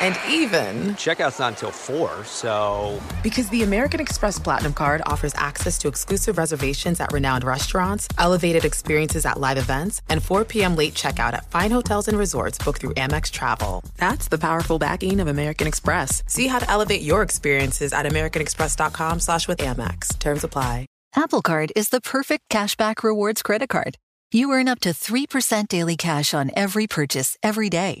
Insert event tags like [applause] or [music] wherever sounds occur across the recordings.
And even, Checkout's not until 4, so. because the American Express Platinum card offers access to exclusive reservations at renowned restaurants, elevated experiences at live events, and 4 p.m. late checkout at fine hotels and resorts booked through Amex Travel. That's the powerful backing of American Express. See how to elevate your experiences at americanexpress.com slash with Amex. Terms apply. Apple Card is the perfect cashback rewards credit card. You earn up to 3% daily cash on every purchase every day.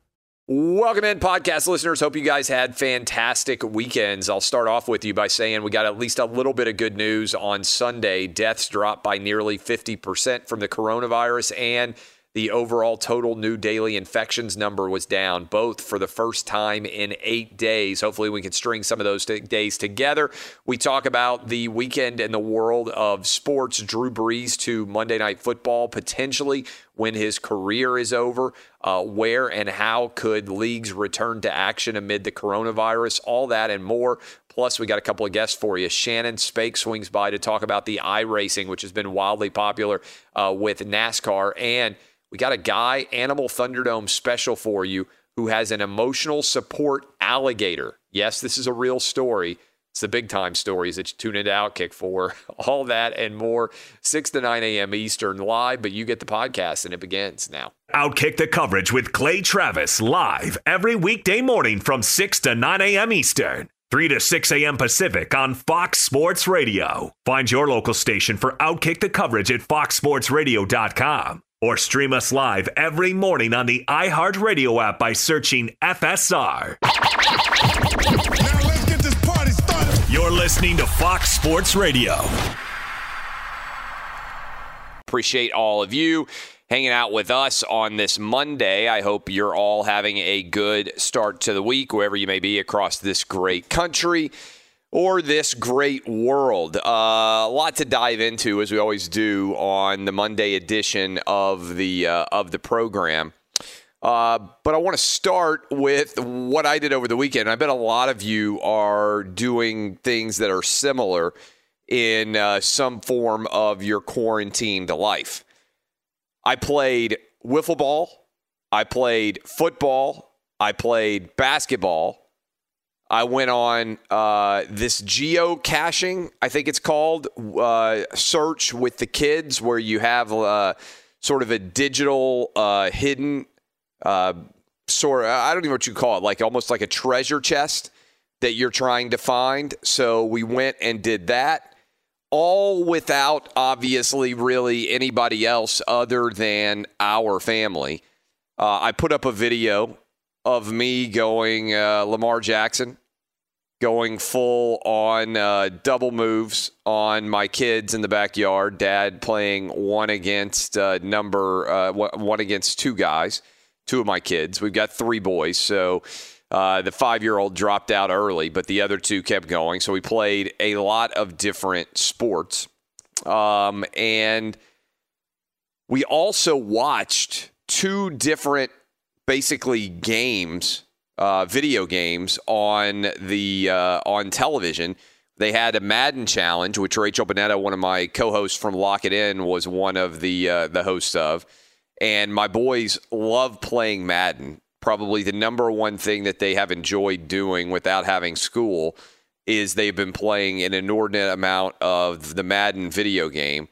Welcome in, podcast listeners. Hope you guys had fantastic weekends. I'll start off with you by saying we got at least a little bit of good news on Sunday. Deaths dropped by nearly 50% from the coronavirus, and the overall total new daily infections number was down, both for the first time in eight days. Hopefully, we can string some of those t- days together. We talk about the weekend in the world of sports. Drew Brees to Monday Night Football potentially when his career is over. Uh, where and how could leagues return to action amid the coronavirus? All that and more. Plus, we got a couple of guests for you. Shannon Spake swings by to talk about the iRacing, which has been wildly popular uh, with NASCAR. And we got a guy, Animal Thunderdome special for you, who has an emotional support alligator. Yes, this is a real story. It's the big time stories that you tune into Outkick for. [laughs] All that and more, 6 to 9 a.m. Eastern live, but you get the podcast and it begins now. Outkick the coverage with Clay Travis live every weekday morning from 6 to 9 a.m. Eastern. 3 to 6 a.m. Pacific on Fox Sports Radio. Find your local station for Outkick the coverage at foxsportsradio.com or stream us live every morning on the iHeartRadio app by searching FSR. Now let's get this party started. You're listening to Fox Sports Radio. Appreciate all of you hanging out with us on this Monday. I hope you're all having a good start to the week, wherever you may be across this great country or this great world. Uh, a lot to dive into, as we always do on the Monday edition of the uh, of the program. Uh, but I want to start with what I did over the weekend. I bet a lot of you are doing things that are similar in uh, some form of your quarantined life. I played wiffle ball. I played football. I played basketball. I went on uh, this geocaching, I think it's called, uh, search with the kids, where you have uh, sort of a digital uh, hidden uh, sort. I don't even know what you call it, like almost like a treasure chest that you're trying to find. So we went and did that, all without obviously really anybody else other than our family. Uh, I put up a video of me going Lamar Jackson, going full on uh, double moves on my kids in the backyard. Dad playing one against uh, number uh, one against two guys, two of my kids. We've got three boys, so. Uh, the five year old dropped out early, but the other two kept going. So we played a lot of different sports. Um, and we also watched two different basically games, uh, video games on the uh, on television. They had a Madden challenge, which Rachel Bonnetta, one of my co-hosts from Lock It In, was one of the uh, the hosts of. And my boys love playing Madden. Probably the number one thing that they have enjoyed doing without having school is they've been playing an inordinate amount of the Madden video game,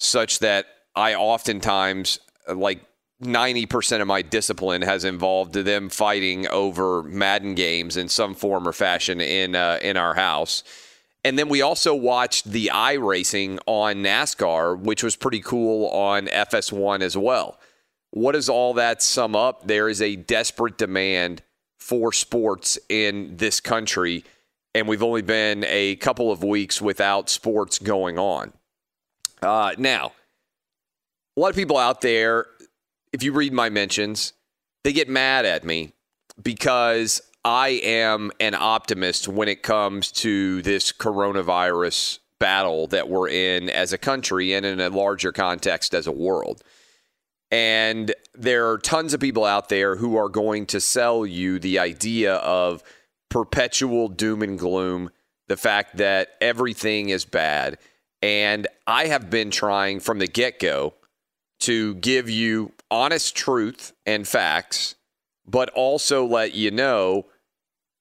such that I oftentimes like 90% of my discipline has involved them fighting over Madden games in some form or fashion in uh, in our house. And then we also watched the iRacing on NASCAR, which was pretty cool on FS1 as well. What does all that sum up? There is a desperate demand for sports in this country, and we've only been a couple of weeks without sports going on. Uh, now, a lot of people out there, if you read my mentions, they get mad at me because I am an optimist when it comes to this coronavirus battle that we're in as a country and in a larger context as a world. And there are tons of people out there who are going to sell you the idea of perpetual doom and gloom, the fact that everything is bad. And I have been trying from the get go to give you honest truth and facts, but also let you know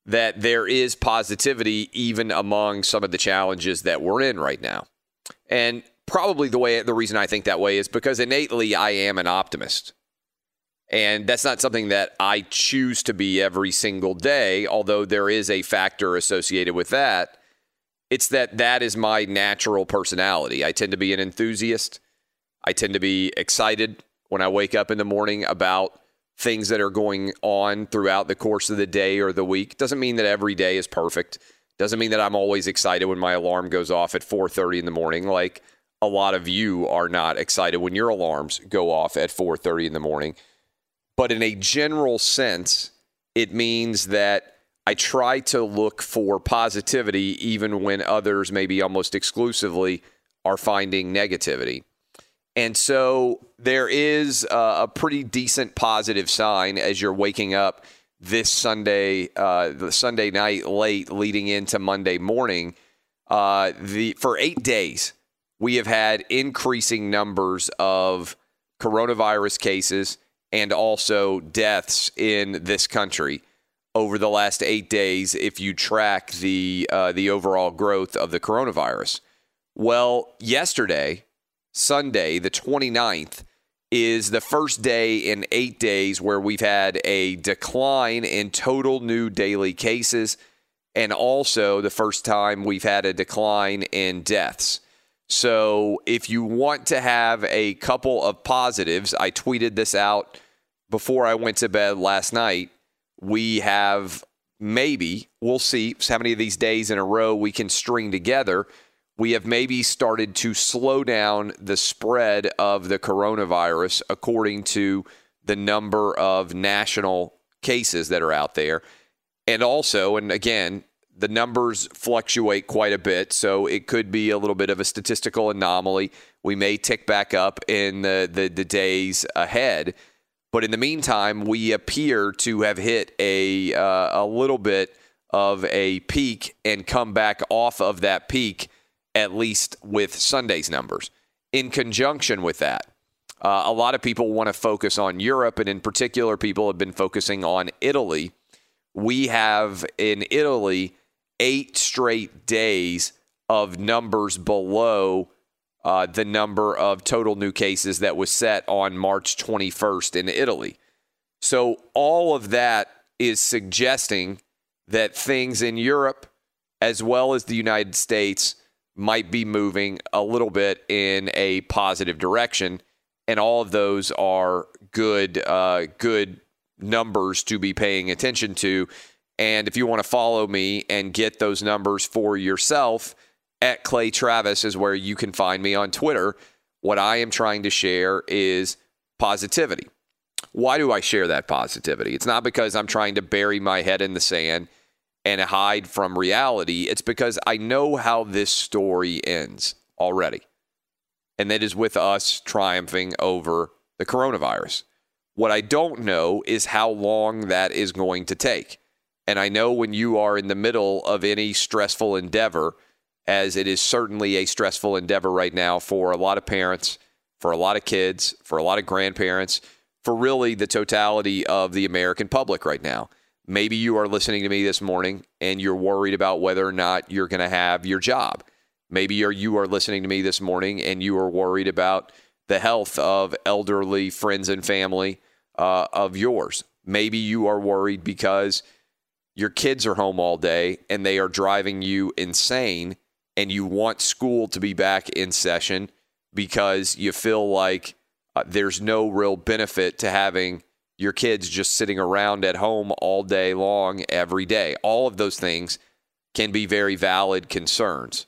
that there is positivity even among some of the challenges that we're in right now. And probably the way the reason I think that way is because innately I am an optimist. And that's not something that I choose to be every single day, although there is a factor associated with that. It's that that is my natural personality. I tend to be an enthusiast. I tend to be excited when I wake up in the morning about things that are going on throughout the course of the day or the week. Doesn't mean that every day is perfect. Doesn't mean that I'm always excited when my alarm goes off at 4:30 in the morning like a lot of you are not excited when your alarms go off at 4:30 in the morning. But in a general sense, it means that I try to look for positivity even when others maybe almost exclusively are finding negativity. And so there is a, a pretty decent positive sign as you're waking up this Sunday, uh, the Sunday night late leading into Monday morning. Uh, the for eight days, we have had increasing numbers of coronavirus cases and also deaths in this country over the last eight days. If you track the uh, the overall growth of the coronavirus, well, yesterday Sunday, the 29th, is the first day in eight days where we've had a decline in total new daily cases and also the first time we've had a decline in deaths. So, if you want to have a couple of positives, I tweeted this out before I went to bed last night. We have maybe, we'll see how many of these days in a row we can string together we have maybe started to slow down the spread of the coronavirus according to the number of national cases that are out there. And also, and again, the numbers fluctuate quite a bit, so it could be a little bit of a statistical anomaly. We may tick back up in the, the, the days ahead. But in the meantime, we appear to have hit a, uh, a little bit of a peak and come back off of that peak at least with Sunday's numbers. In conjunction with that, uh, a lot of people want to focus on Europe, and in particular, people have been focusing on Italy. We have in Italy eight straight days of numbers below uh, the number of total new cases that was set on March 21st in Italy. So, all of that is suggesting that things in Europe, as well as the United States, might be moving a little bit in a positive direction, and all of those are good uh, good numbers to be paying attention to. And if you want to follow me and get those numbers for yourself, at Clay Travis is where you can find me on Twitter. What I am trying to share is positivity. Why do I share that positivity? It's not because I'm trying to bury my head in the sand and hide from reality. It's because I know how this story ends already. And that is with us triumphing over the coronavirus. What I don't know is how long that is going to take. And I know when you are in the middle of any stressful endeavor, as it is certainly a stressful endeavor right now for a lot of parents, for a lot of kids, for a lot of grandparents, for really the totality of the American public right now. Maybe you are listening to me this morning and you're worried about whether or not you're going to have your job. Maybe you're, you are listening to me this morning and you are worried about the health of elderly friends and family uh, of yours. Maybe you are worried because your kids are home all day and they are driving you insane and you want school to be back in session because you feel like uh, there's no real benefit to having your kids just sitting around at home all day long every day. All of those things can be very valid concerns,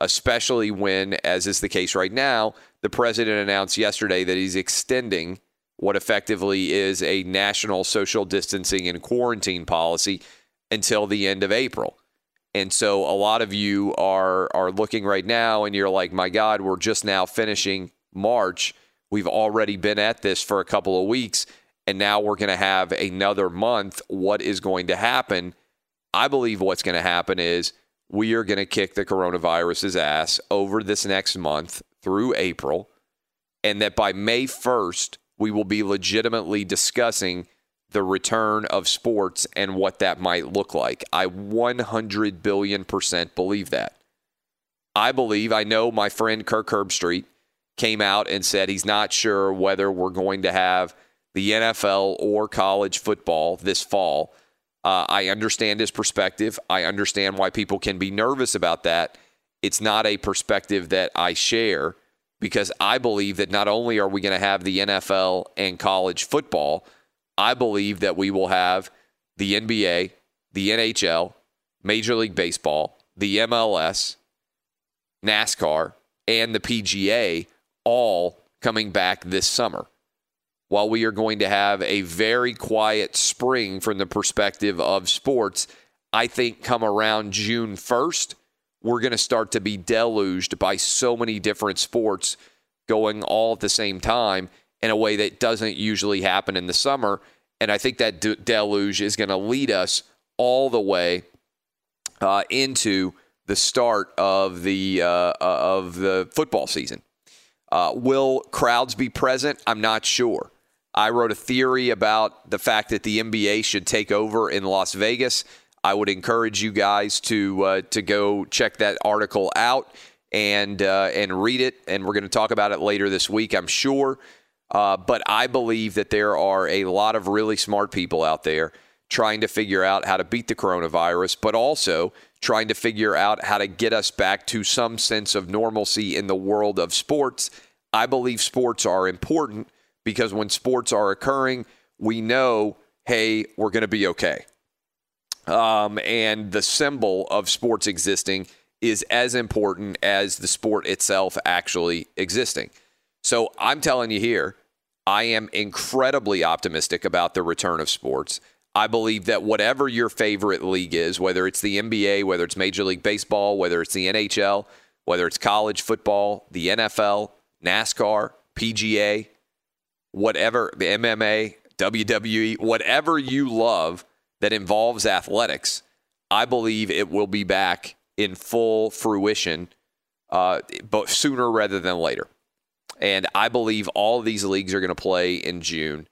especially when, as is the case right now, the president announced yesterday that he's extending what effectively is a national social distancing and quarantine policy until the end of April. And so a lot of you are are looking right now and you're like, "My god, we're just now finishing March. We've already been at this for a couple of weeks and now we're going to have another month. What is going to happen?" I believe what's going to happen is we are going to kick the coronavirus's ass over this next month through April and that by May 1st we will be legitimately discussing the return of sports and what that might look like. I 100 billion percent believe that. I believe, I know my friend Kirk Herbstreit came out and said he's not sure whether we're going to have the NFL or college football this fall. Uh, I understand his perspective. I understand why people can be nervous about that. It's not a perspective that I share because I believe that not only are we going to have the NFL and college football, I believe that we will have the NBA, the NHL, Major League Baseball, the MLS, NASCAR, and the PGA all coming back this summer. While we are going to have a very quiet spring from the perspective of sports, I think come around June 1st, we're going to start to be deluged by so many different sports going all at the same time in a way that doesn't usually happen in the summer. And I think that deluge is going to lead us all the way uh, into the start of the uh, of the football season. Uh, will crowds be present? I'm not sure. I wrote a theory about the fact that the NBA should take over in Las Vegas. I would encourage you guys to uh, to go check that article out and uh, and read it. And we're going to talk about it later this week, I'm sure. Uh, but I believe that there are a lot of really smart people out there trying to figure out how to beat the coronavirus, but also trying to figure out how to get us back to some sense of normalcy in the world of sports. I believe sports are important because when sports are occurring, we know, hey, we're going to be okay. Um, and the symbol of sports existing is as important as the sport itself actually existing. So I'm telling you here, I am incredibly optimistic about the return of sports. I believe that whatever your favorite league is, whether it's the NBA, whether it's Major League Baseball, whether it's the NHL, whether it's college football, the NFL, NASCAR, PGA, whatever, the MMA, WWE, whatever you love that involves athletics, I believe it will be back in full fruition, uh, but sooner rather than later. And I believe all these leagues are going to play in June.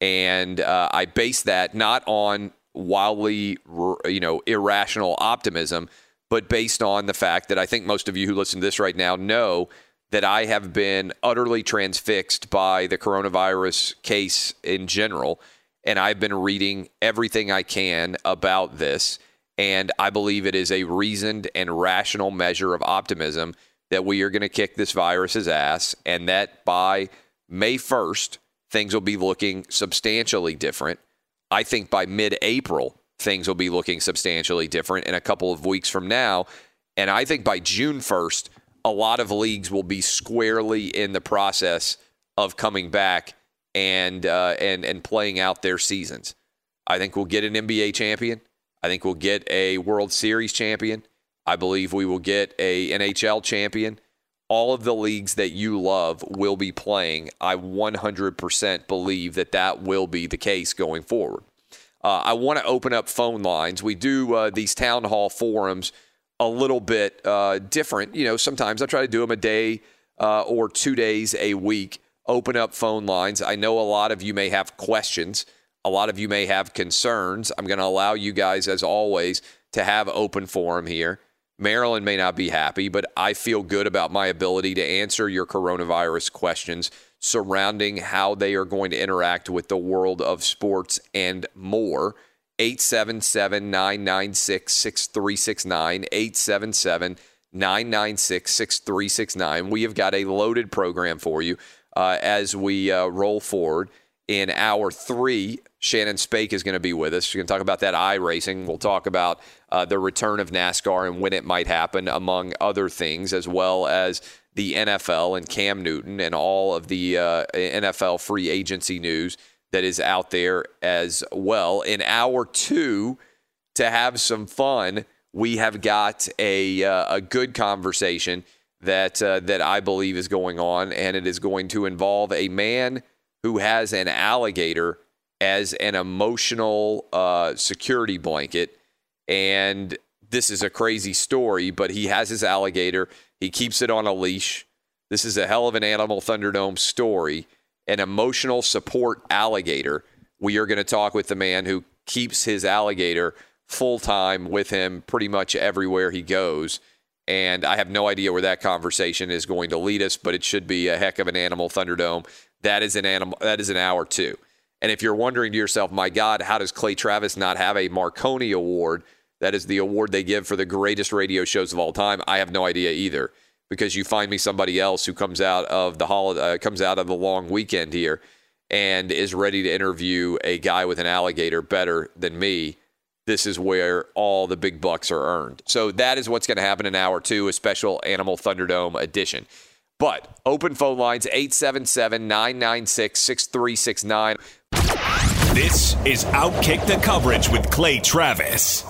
And uh, I base that not on wildly, you know, irrational optimism, but based on the fact that I think most of you who listen to this right now know that I have been utterly transfixed by the coronavirus case in general. And I've been reading everything I can about this. And I believe it is a reasoned and rational measure of optimism that we are going to kick this virus's ass and that by May 1st, things will be looking substantially different. I think by mid April, things will be looking substantially different in a couple of weeks from now. And I think by June 1st, a lot of leagues will be squarely in the process of coming back and uh, and and playing out their seasons. I think we'll get an NBA champion. I think we'll get a World Series champion. I believe we will get a NHL champion. all of the leagues that you love will be playing. I 100% believe that that will be the case going forward. Uh, I want to open up phone lines. We do uh, these town hall forums a little bit uh, different. You know, sometimes I try to do them a day uh, or two days a week. Open up phone lines. I know a lot of you may have questions. A lot of you may have concerns. I'm going to allow you guys, as always, to have open forum here. Maryland may not be happy, but I feel good about my ability to answer your coronavirus questions surrounding how they are going to interact with the world of sports and more. 877 996 6369. 877 996 6369. We have got a loaded program for you uh, as we uh, roll forward. In hour three, Shannon Spake is going to be with us. She's going to talk about that iRacing. We'll talk about uh, the return of NASCAR and when it might happen, among other things, as well as the NFL and Cam Newton and all of the uh, NFL free agency news that is out there as well. In hour two, to have some fun, we have got a uh, a good conversation that uh, that I believe is going on, and it is going to involve a man who has an alligator as an emotional uh, security blanket. And this is a crazy story, but he has his alligator. He keeps it on a leash. This is a hell of an Animal Thunderdome story. An emotional support alligator. We are going to talk with the man who keeps his alligator full time with him pretty much everywhere he goes. And I have no idea where that conversation is going to lead us, but it should be a heck of an Animal Thunderdome. That is an animal. That is an hour too. And if you're wondering to yourself, my God, how does Clay Travis not have a Marconi Award? That is the award they give for the greatest radio shows of all time. I have no idea either, because you find me somebody else who comes out of the holiday, uh, comes out of the long weekend here, and is ready to interview a guy with an alligator better than me. This is where all the big bucks are earned. So that is what's going to happen in hour two, a special Animal Thunderdome edition. But open phone lines 877 996 6369. This is Outkick the Coverage with Clay Travis.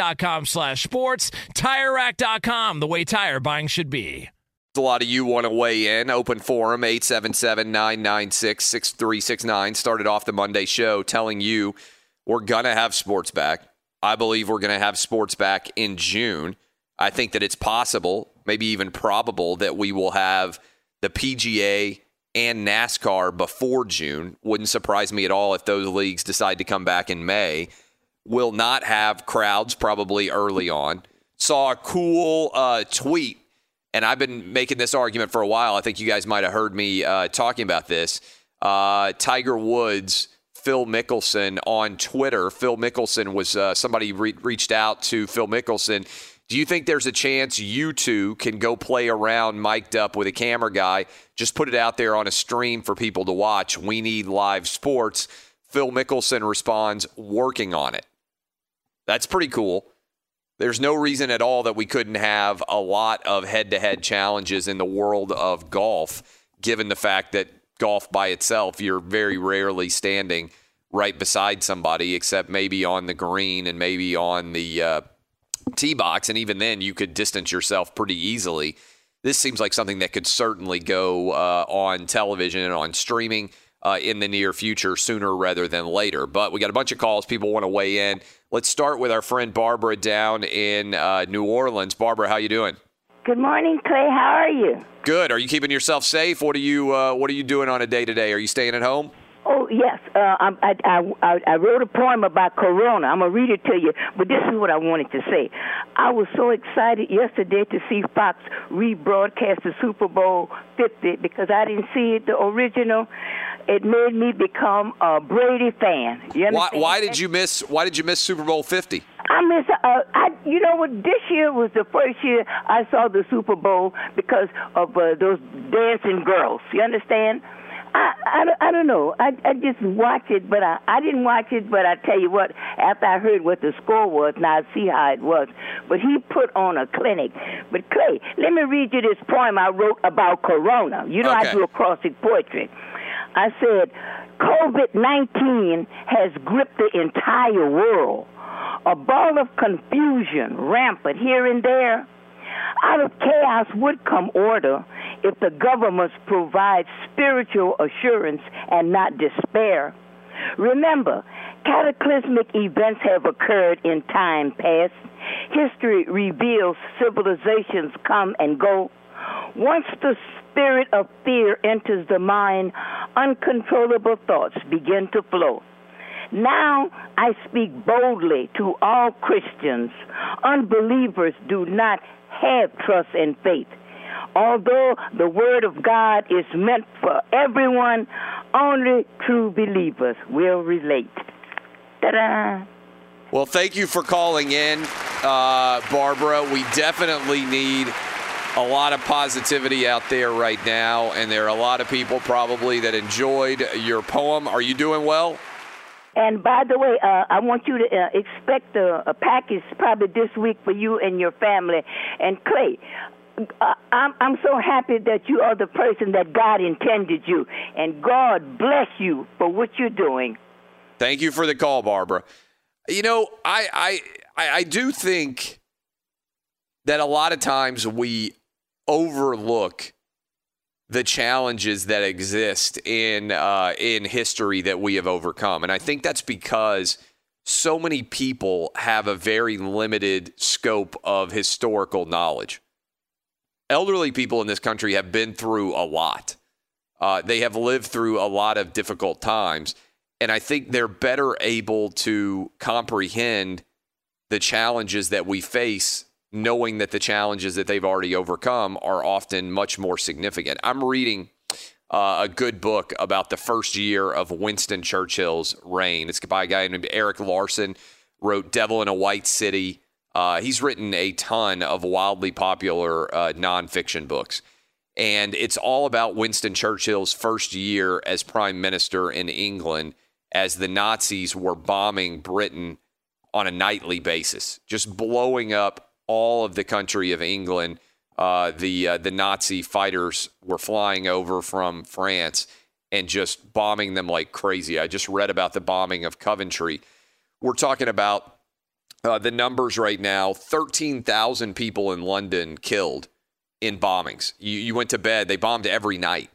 slash sports. TireRack.com, the way tire buying should be. A lot of you want to weigh in. Open forum 877 996 6369. Started off the Monday show telling you we're going to have sports back. I believe we're going to have sports back in June. I think that it's possible, maybe even probable, that we will have the PGA and NASCAR before June. Wouldn't surprise me at all if those leagues decide to come back in May will not have crowds probably early on. Saw a cool uh, tweet, and I've been making this argument for a while. I think you guys might have heard me uh, talking about this. Uh, Tiger Woods, Phil Mickelson on Twitter. Phil Mickelson was uh, somebody re- reached out to Phil Mickelson. Do you think there's a chance you two can go play around mic'd up with a camera guy? Just put it out there on a stream for people to watch. We need live sports. Phil Mickelson responds, working on it. That's pretty cool. There's no reason at all that we couldn't have a lot of head to head challenges in the world of golf, given the fact that golf by itself, you're very rarely standing right beside somebody, except maybe on the green and maybe on the uh, tee box. And even then, you could distance yourself pretty easily. This seems like something that could certainly go uh, on television and on streaming uh, in the near future, sooner rather than later. But we got a bunch of calls. People want to weigh in. Let's start with our friend Barbara down in uh, New Orleans. Barbara, how you doing? Good morning, Clay. How are you? Good. Are you keeping yourself safe? What are you uh, What are you doing on a day to day? Are you staying at home? Oh yes, uh, I, I, I I wrote a poem about Corona. I'm gonna read it to you, but this is what I wanted to say. I was so excited yesterday to see Fox rebroadcast the Super Bowl 50 because I didn't see it the original. It made me become a Brady fan. You Why, why did you miss Why did you miss Super Bowl Fifty? I miss. Uh, I you know what? This year was the first year I saw the Super Bowl because of uh, those dancing girls. You understand? I, I, don't- I don't know. I, I just watch it, but I, I didn't watch it. But I tell you what, after I heard what the score was, now I see how it was. But he put on a clinic. But Clay, let me read you this poem I wrote about Corona. You know Okay. I do a acrostic poetry. I said, COVID 19 has gripped the entire world. A ball of confusion rampant here and there. Out of chaos would come order if the governments provide spiritual assurance and not despair. Remember, cataclysmic events have occurred in time past. History reveals civilizations come and go. Once the spirit of fear enters the mind, uncontrollable thoughts begin to flow. Now I speak boldly to all Christians. Unbelievers do not have trust and faith. Although the Word of God is meant for everyone, only true believers will relate. Ta da! Well, thank you for calling in. uh, Barbara. We definitely need a lot of positivity out there right now, and there are a lot of people probably that enjoyed your poem. Are you doing well? And by the way, uh, I want you to uh, expect a, a package probably this week for you and your family. And Clay, uh, I'm I'm so happy that you are the person that God intended you, and God bless you for what you're doing. Thank you for the call, Barbara. You know, I I I, I do think that a lot of times we overlook the challenges that exist in uh, in history that we have overcome, and I think that's because so many people have a very limited scope of historical knowledge. Elderly people in this country have been through a lot. Uh, they have lived through a lot of difficult times, and I think they're better able to comprehend the challenges that we face knowing that the challenges that they've already overcome are often much more significant. I'm reading uh, a good book about the first year of Winston Churchill's reign. It's by a guy named Erik Larson, wrote Devil in a White City. Uh, he's written a ton of wildly popular uh, nonfiction books. And it's all about Winston Churchill's first year as prime minister in England as the Nazis were bombing Britain on a nightly basis, just blowing up all of the country of England. Uh, the uh, the Nazi fighters were flying over from France and just bombing them like crazy. I just read about the bombing of Coventry. We're talking about uh, the numbers right now: thirteen thousand people in London killed in bombings. You, you went to bed; they bombed every night.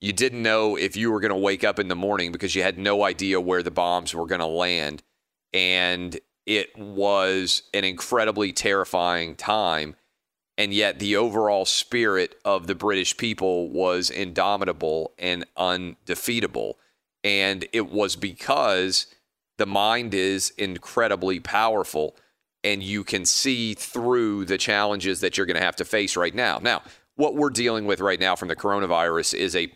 You didn't know if you were going to wake up in the morning because you had no idea where the bombs were going to land, and it was an incredibly terrifying time. And yet, the overall spirit of the British people was indomitable and undefeatable. And it was because the mind is incredibly powerful and you can see through the challenges that you're going to have to face right now. Now, what we're dealing with right now from the coronavirus is a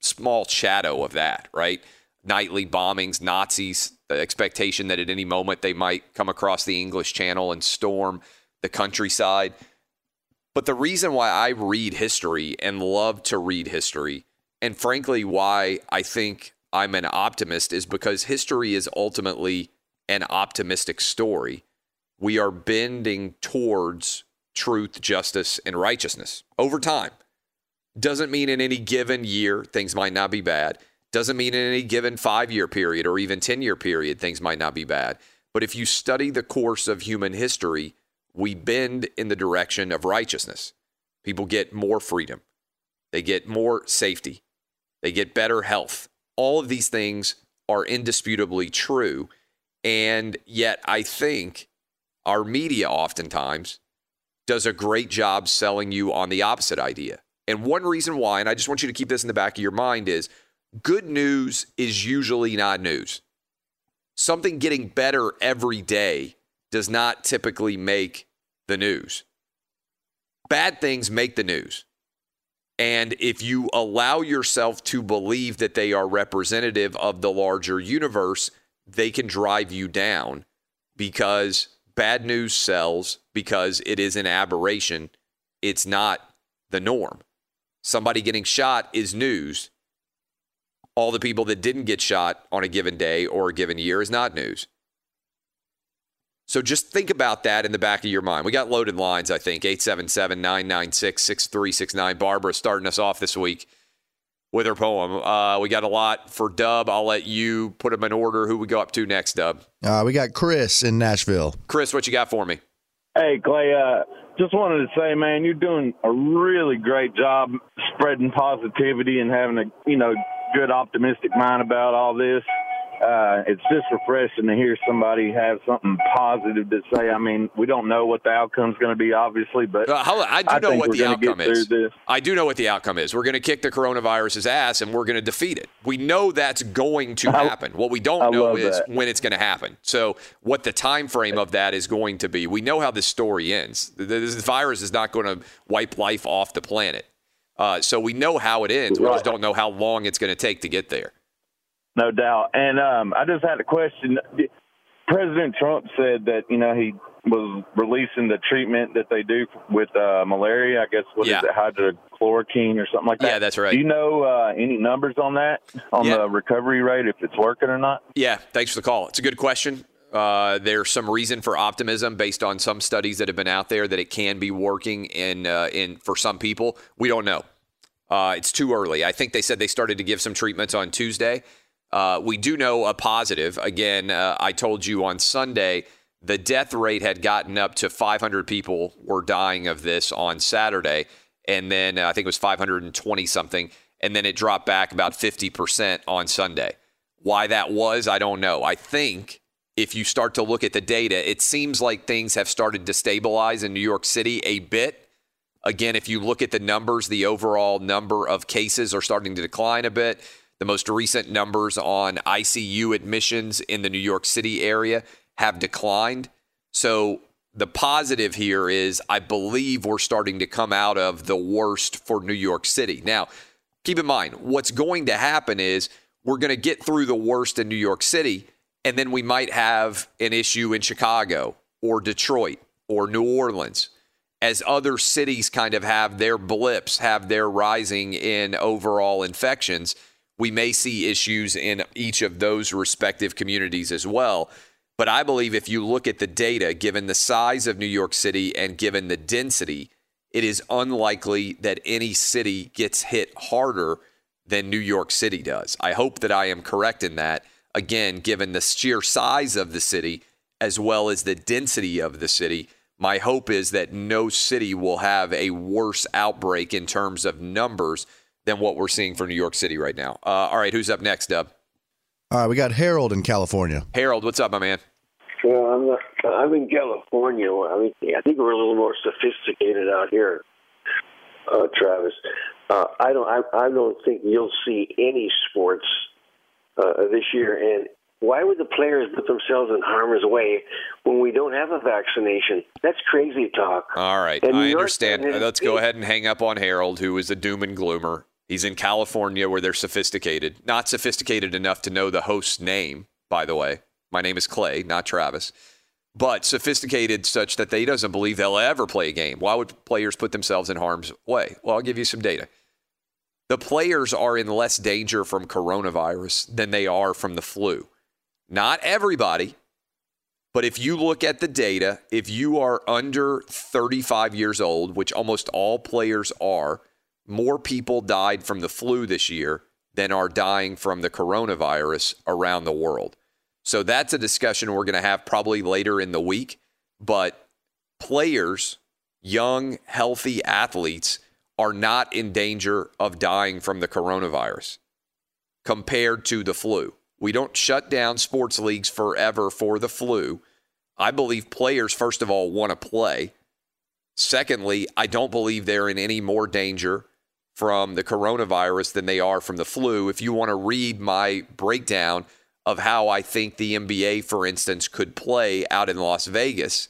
small shadow of that, right? Nightly bombings, Nazis the expectation that at any moment they might come across the English Channel and storm the countryside. But the reason why I read history and love to read history, and frankly, why I think I'm an optimist, is because history is ultimately an optimistic story. We are bending towards truth, justice, and righteousness over time. Doesn't mean in any given year things might not be bad. Doesn't mean in any given five year period or even 10 year period, things might not be bad. But if you study the course of human history, we bend in the direction of righteousness. People get more freedom, they get more safety, they get better health. All of these things are indisputably true. And yet, I think our media oftentimes does a great job selling you on the opposite idea. And one reason why, and I just want you to keep this in the back of your mind, is good news is usually not news. Something getting better every day does not typically make the news. Bad things make the news. And if you allow yourself to believe that they are representative of the larger universe, they can drive you down because bad news sells because it is an aberration. It's not the norm. Somebody getting shot is news all the people that didn't get shot on a given day or a given year is not news. So just think about that in the back of your mind. We got loaded lines, I think 877 996 6369. Barbara starting us off this week with her poem. Uh, we got a lot for Dub. I'll let you put them in order. Who we go up to next, Dub? Uh, we got Chris in Nashville. Chris, what you got for me? Hey, Clay. Uh, just wanted to say, man, you're doing a really great job spreading positivity and having a, you know, good optimistic mind about all this. Uh, it's just refreshing to hear somebody have something positive to say. I mean, we don't know what the outcome's going to be, obviously, but uh, I do I know what the outcome is. I do know what the outcome is. We're going to kick the coronavirus's ass, and we're going to defeat it. We know that's going to [laughs] happen. what we don't I know is that. when it's going to happen. So, what the time frame of that is going to be. We know how this story ends. This virus is not going to wipe life off the planet. Uh, so we know how it ends. We Right. just don't know how long it's going to take to get there. No doubt. And um, I just had a question. President Trump said that you know he was releasing the treatment that they do with uh, malaria. I guess what is Yeah. it, hydrochloroquine or something like that. Yeah, that's right. Do you know uh, any numbers on that on Yeah. the recovery rate if it's working or not? Yeah, thanks for the call. It's a good question. Uh, there's some reason for optimism based on some studies that have been out there that it can be working in uh, in for some people. We don't know. Uh, it's too early. I think they said they started to give some treatments on Tuesday. Uh, we do know a positive. Again, uh, I told you on Sunday the death rate had gotten up to 500 people were dying of this on Saturday, and then uh, I think it was 520 something, and then it dropped back about 50% on Sunday. Why that was, I don't know. I think if you start to look at the data, it seems like things have started to stabilize in New York City a bit. Again, if you look at the numbers, the overall number of cases are starting to decline a bit. The most recent numbers on ICU admissions in the New York City area have declined. So the positive here is I believe we're starting to come out of the worst for New York City. Now, keep in mind, what's going to happen is we're going to get through the worst in New York City, and then we might have an issue in Chicago or Detroit or New Orleans as other cities kind of have their blips, have their rising in overall infections, we may see issues in each of those respective communities as well. But I believe if you look at the data, given the size of New York City and given the density, it is unlikely that any city gets hit harder than New York City does. I hope that I am correct in that. Again, given the sheer size of the city as well as the density of the city, my hope is that no city will have a worse outbreak in terms of numbers than what we're seeing for New York City right now. Uh, all right, who's up next, Dub? All right, we got Harold in California. Harold, what's up, my man? Well, I'm not, I'm in California. I mean, I think we're a little more sophisticated out here, uh, Travis. Uh, I don't. I, I don't think you'll see any sports uh, this year. And why would the players put themselves in harm's way when we don't have a vaccination? That's crazy talk. All right, I understand. and Let's go ahead and hang up on Harold, who is a doom and gloomer. He's in California where they're sophisticated. Not sophisticated enough to know the host's name, by the way. My name is Clay, not Travis. But sophisticated such that they doesn't believe they'll ever play a game. Why would players put themselves in harm's way? Well, I'll give you some data. The players are in less danger from coronavirus than they are from the flu. Not everybody, but if you look at the data, if you are under 35 years old, which almost all players are, more people died from the flu this year than are dying from the coronavirus around the world. So that's a discussion we're going to have probably later in the week. But players, young, healthy athletes, are not in danger of dying from the coronavirus compared to the flu. We don't shut down sports leagues forever for the flu. I believe players, first of all, want to play. Secondly, I don't believe they're in any more danger from the coronavirus than they are from the flu. If you want to read my breakdown of how I think the NBA, for instance, could play out in Las Vegas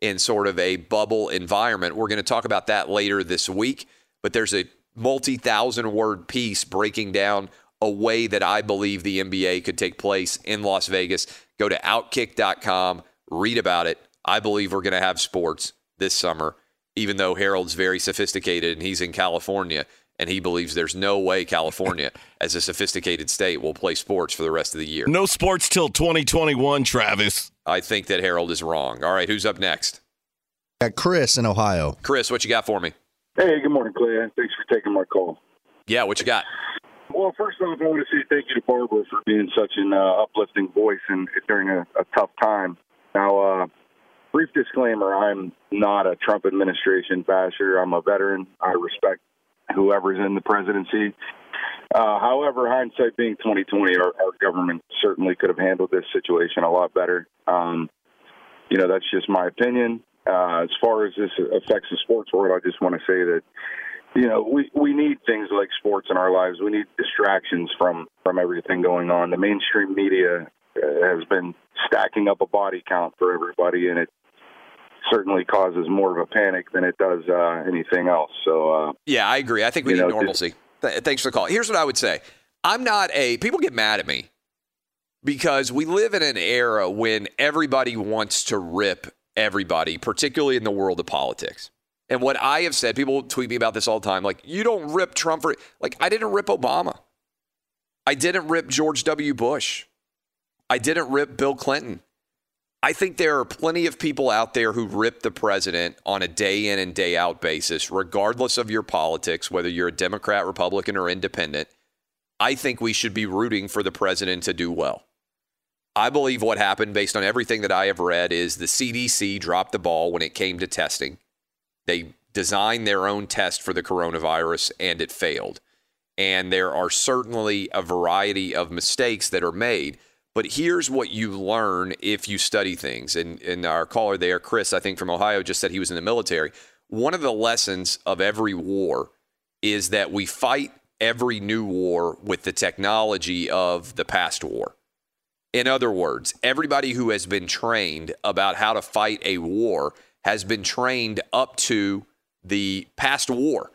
in sort of a bubble environment, we're going to talk about that later this week. But there's a multi thousand word piece breaking down a way that I believe the NBA could take place in Las Vegas. Go to outkick.com, read about it. I believe we're going to have sports this summer, even though Harold's very sophisticated and he's in California and he believes there's no way California, [laughs] as a sophisticated state, will play sports for the rest of the year. No sports till 2021, Travis. I think that Harold is wrong. All right, who's up next? Got Chris in Ohio. Chris, what you got for me? Hey, good morning, Clay. Thanks for taking my call. Yeah, what you got? Well, first off, I want to say thank you to Barbara for being such an uh, uplifting voice and during a, a tough time. Now, uh, brief disclaimer: I'm not a Trump administration basher. I'm a veteran. I respect whoever's in the presidency. Uh, however, hindsight being 2020, our, our government certainly could have handled this situation a lot better. Um, you know, that's just my opinion. Uh, as far as this affects the sports world, I just want to say that you know we we need things like sports in our lives. We need distractions from from everything going on. The mainstream media uh, has been stacking up a body count for everybody, and it certainly causes more of a panic than it does uh, anything else. So uh, Yeah, I agree. I think we need know, normalcy. Th- thanks for the call. Here's what I would say I'm not a, people get mad at me because we live in an era when everybody wants to rip everybody, particularly in the world of politics. And what I have said, people tweet me about this all the time. Like, you don't rip Trump for, like, I didn't rip Obama. I didn't rip George W. Bush. I didn't rip Bill Clinton. I think there are plenty of people out there who rip the president on a day in and day out basis, regardless of your politics, whether you're a Democrat, Republican, or independent. I think we should be rooting for the president to do well. I believe what happened, based on everything that I have read, is the CDC dropped the ball when it came to testing. They designed their own test for the coronavirus and it failed. And there are certainly a variety of mistakes that are made. But here's what you learn if you study things. And, and our caller there, Chris, I think from Ohio, just said he was in the military. One of the lessons of every war is that we fight every new war with the technology of the past war. In other words, everybody who has been trained about how to fight a war has been trained up to the past war.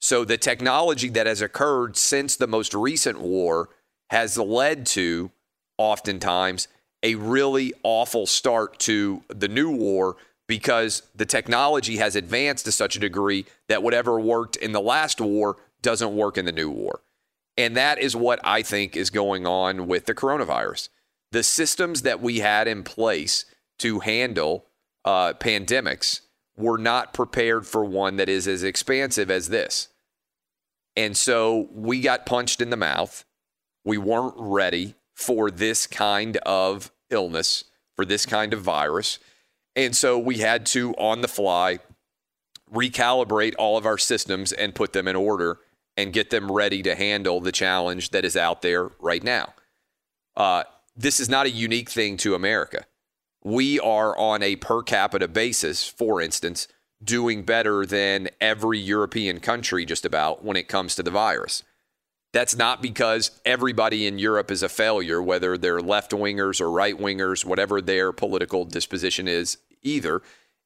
So the technology that has occurred since the most recent war has led to oftentimes a really awful start to the new war because the technology has advanced to such a degree that whatever worked in the last war doesn't work in the new war. And that is what I think is going on with the coronavirus. The systems that we had in place to handle uh, pandemics were not prepared for one that is as expansive as this. And so we got punched in the mouth. We weren't ready for this kind of illness, for this kind of virus. And so we had to, on the fly, recalibrate all of our systems and put them in order and get them ready to handle the challenge that is out there right now. Uh, this is not a unique thing to America. We are on a per capita basis, for instance, doing better than every European country just about when it comes to the virus. That's not because everybody in Europe is a failure, whether they're left wingers or right wingers, whatever their political disposition is, either.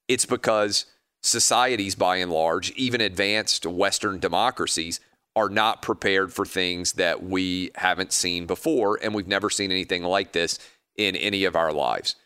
It's because societies, by and large, even advanced Western democracies, are not prepared for things that we haven't seen before, and we've never seen anything like this in any of our lives.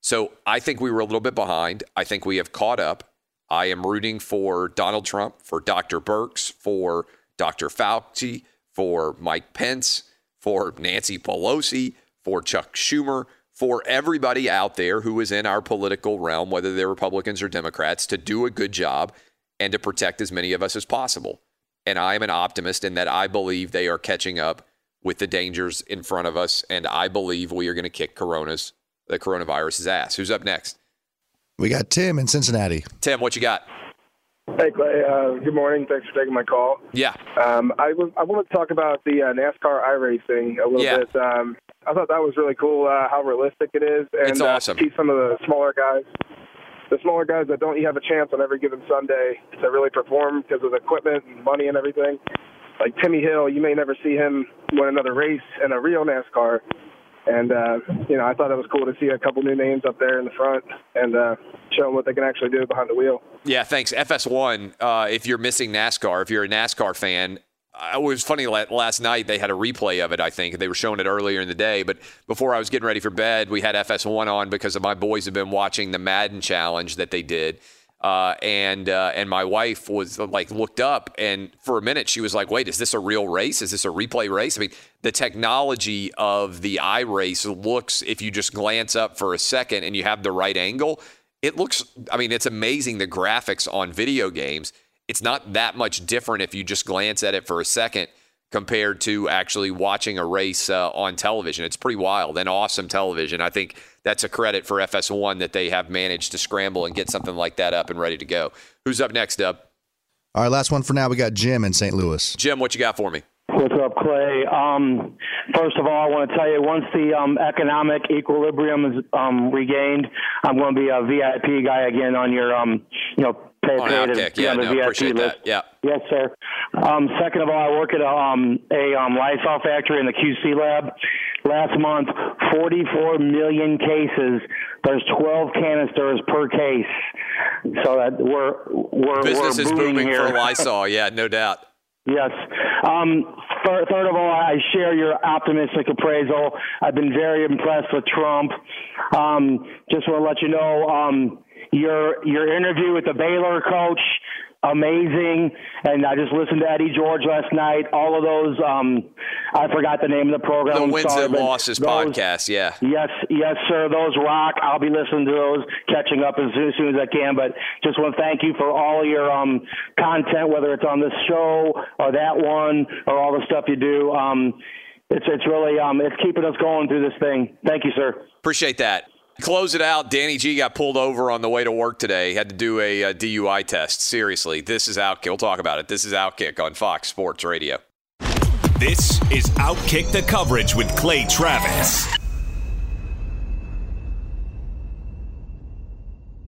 So I think we were a little bit behind. I think we have caught up. I am rooting for Donald Trump, for Dr. Birx, for Dr. Fauci, for Mike Pence, for Nancy Pelosi, for Chuck Schumer, for everybody out there who is in our political realm, whether they're Republicans or Democrats, to do a good job and to protect as many of us as possible. And I am an optimist in that I believe they are catching up with the dangers in front of us. And I believe we are going to kick Corona's, the coronavirus's ass. Who's up next? We got Tim in Cincinnati. Tim, what you got? Hey Clay, uh, good morning. Thanks for taking my call. Yeah. Um, I was I want to talk about the uh, NASCAR iRacing a little Yeah. bit. Um, I thought that was really cool uh, how realistic it is, and It's uh, awesome. to see some of the smaller guys, the smaller guys that don't have a chance on every given Sunday to really perform because of the equipment and money and everything. Like Timmy Hill, you may never see him win another race in a real NASCAR. And uh, you know, I thought it was cool to see a couple new names up there in the front and uh, show them what they can actually do behind the wheel. Yeah, thanks. FS1, uh, if you're missing NASCAR, if you're a NASCAR fan, it was funny la- last night they had a replay of it, I think. They were showing it earlier in the day. But before I was getting ready for bed, we had FS1 on because my boys have been watching the Madden challenge that they did. Uh, and uh, and my wife was like looked up and for a minute she was like, "Wait, is this a real race? Is this a replay race?" I mean, the technology of the iRace looks if you just glance up for a second and you have the right angle, it looks. I mean, it's amazing the graphics on video games. It's not that much different if you just glance at it for a second compared to actually watching a race uh, on television. It's pretty wild and awesome television. I think that's a credit for FS1 that they have managed to scramble and get something like that up and ready to go. Who's up next, Dub? All right, last one for now. We got Jim in St. Louis. Jim, what you got for me? What's up, Clay? Um, first of all, I want to tell you once the um, economic equilibrium is um, regained, I'm going to be a VIP guy again on your, um, you know, pay, On Outkick. Yeah, the no, VIP appreciate list. that. Yeah. Yes, sir. Um, second of all, I work at a, um, a um, Lysol factory in the QC lab. Last month, 44 million cases. There's 12 canisters per case. So that we're we're Business we're is booming here. for [laughs] Lysol. Yeah, no doubt. Yes. Um, third, of all, I share your optimistic appraisal. I've been very impressed with Trump. Um, just want to let you know, um, your your interview with the Baylor coach amazing. And I just listened to Eddie George last night. All of those, um, I forgot the name of the program. The I'm Wins sorry, and Losses those- podcast, yeah. Yes, yes, sir. Those rock. I'll be listening to those, catching up as soon, as soon as I can. But just want to thank you for all your um, content, whether it's on this show or that one or all the stuff you do. Um, it's it's really um, it's keeping us going through this thing. Thank you, sir. Appreciate that. Close it out. Danny G got pulled over on the way to work today. Had to do a, uh DUI test. Seriously, this is Outkick. We'll talk about it. This is Outkick on Fox Sports Radio. This is Outkick the Coverage with Clay Travis.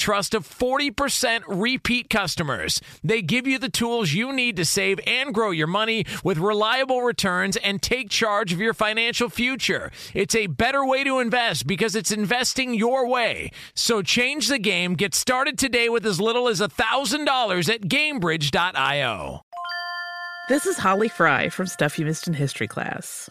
trust of 40% repeat customers. They give you the tools you need to save and grow your money with reliable returns and take charge of your financial future. It's a better way to invest because it's investing your way. So change the game. Get started today with as little as $1,000 at gamebridge.io. This is Holly Fry from Stuff You Missed in History class.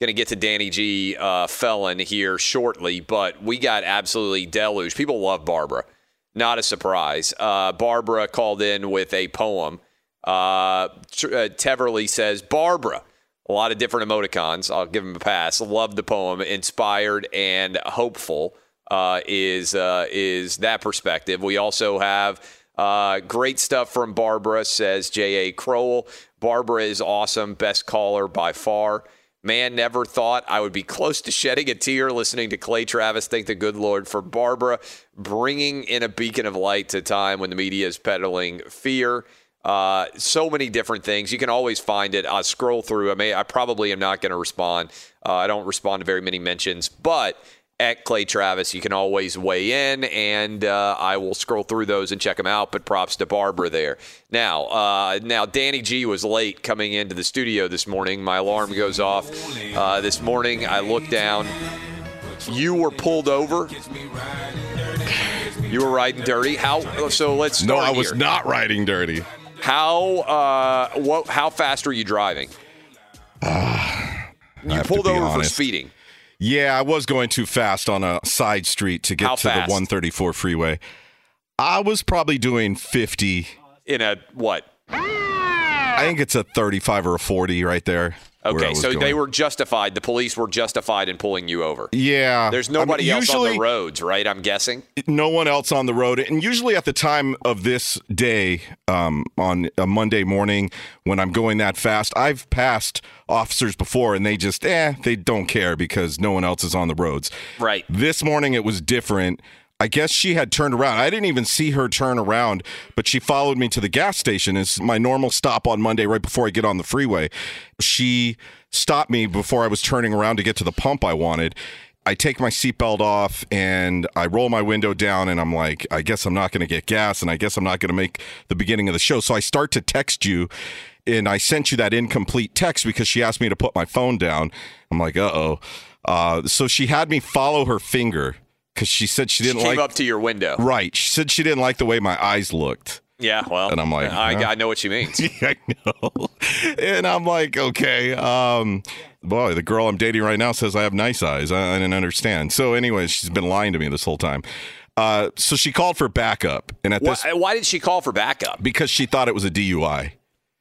Going to get to Danny G. Uh, Felon here shortly, but we got absolutely deluged. People love Barbara. not a surprise. Uh, Barbara called in with a poem. Uh, uh, Teverly says, Barbara, a lot of different emoticons. I'll give him a pass. Love the poem. Inspired and hopeful uh, is uh, is that perspective. We also have uh, great stuff from Barbara, says J.A. Crowell. Barbara is awesome. Best caller by far. Man, never thought I would be close to shedding a tear listening to Clay Travis. Thank the good Lord for Barbara bringing in a beacon of light to time when the media is peddling fear. Uh, so many different things. You can always find it. I'll scroll through. I may. I probably am not going to respond. Uh, I don't respond to very many mentions, but at Clay Travis, you can always weigh in, and uh, I will scroll through those and check them out. But props to Barbara there. Now, uh, now Danny G was late coming into the studio this morning. My alarm goes off uh, this morning. I look down. You were pulled over. You were riding dirty. How? So let's No, I was here. not riding dirty. How? Uh, what? How fast were you driving? I You pulled over honest. for speeding. Yeah, I was going too fast on a side street to get How to fast? the 134 freeway. I was probably doing 50. In a what? I think it's a 35 or a 40 right there. Okay, so they were justified. The police were justified in pulling you over. Yeah. There's I mean, nobody else on the roads, right? I'm guessing. no one else on the road. And usually at the time of this day, um, on a Monday morning, when I'm going that fast, I've passed officers before and they just, eh, they don't care because no one else is on the roads. Right. This morning it was different. I guess she had turned around. I didn't even see her turn around, but she followed me to the gas station. It's my normal stop on Monday right before I get on the freeway. She stopped me before I was turning around to get to the pump I wanted. I take my seatbelt off and I roll my window down and I'm like, I guess I'm not going to get gas and I guess I'm not going to make the beginning of the show. So I start to text you and I sent you that incomplete text because she asked me to put my phone down. I'm like, uh-oh. Uh, so she had me follow her finger because she said she She didn't came like up to your window. Right. She said she didn't like the way my eyes looked. Yeah, well, And I'm like, I? I know what she means. [laughs] yeah, I know. And I'm like, okay. Um, boy, the girl I'm dating right now says I have nice eyes. I, I didn't understand. So, anyways, she's been lying to me this whole time. Uh, so she called for backup, and at Why, this why did she call for backup? because she thought it was a DUI.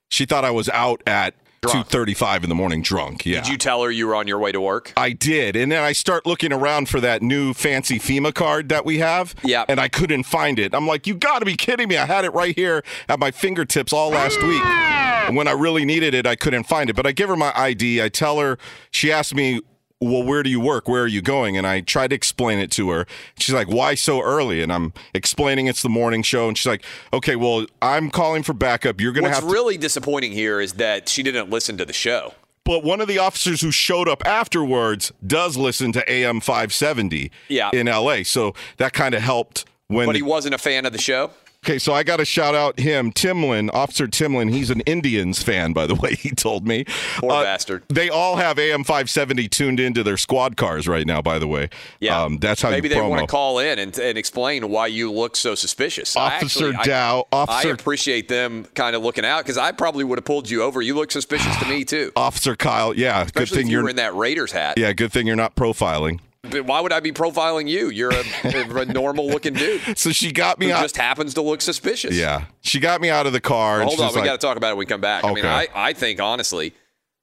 She thought I was out at two thirty-five in the morning, drunk. Yeah. Did you tell her you were on your way to work? I did. And then I start looking around for that new fancy FEMA card that we have. Yeah. And I couldn't find it. I'm like, you got to be kidding me. I had it right here at my fingertips all last week. And when I really needed it, I couldn't find it. But I give her my ID. I tell her, she asked me, well, where do you work? Where are you going? And I tried to explain it to her. She's like, why so early? And I'm explaining it's the morning show. And she's like, okay, well, I'm calling for backup. You're going to What's have to. really disappointing here is that she didn't listen to the show. But one of the officers who showed up afterwards does listen to AM 570 Yeah. in LA. So that kind of helped when. But he wasn't a fan of the show. Okay, so I got to shout out him, Timlin, Officer Timlin. He's an Indians fan, by the way, [laughs] he told me. Poor Uh, bastard. They all have AM 570 tuned into their squad cars right now, by the way. Yeah. Um, that's how Maybe you they promo. want to call in and, and explain why you look so suspicious. I Officer actually- I- Dow, Officer- I appreciate them kind of looking out because I probably would have pulled you over. You look suspicious to me too. [sighs] Officer Kyle, yeah, good thing you're in that Raiders hat. Yeah, good thing you're not profiling. Why would I be profiling you? You're a, a normal looking dude. [laughs] So she got me out. just happens to look suspicious. yeah, she got me out of the car. and Hold on, we like, got to talk about it when we come back. I mean, Okay. I, I think honestly,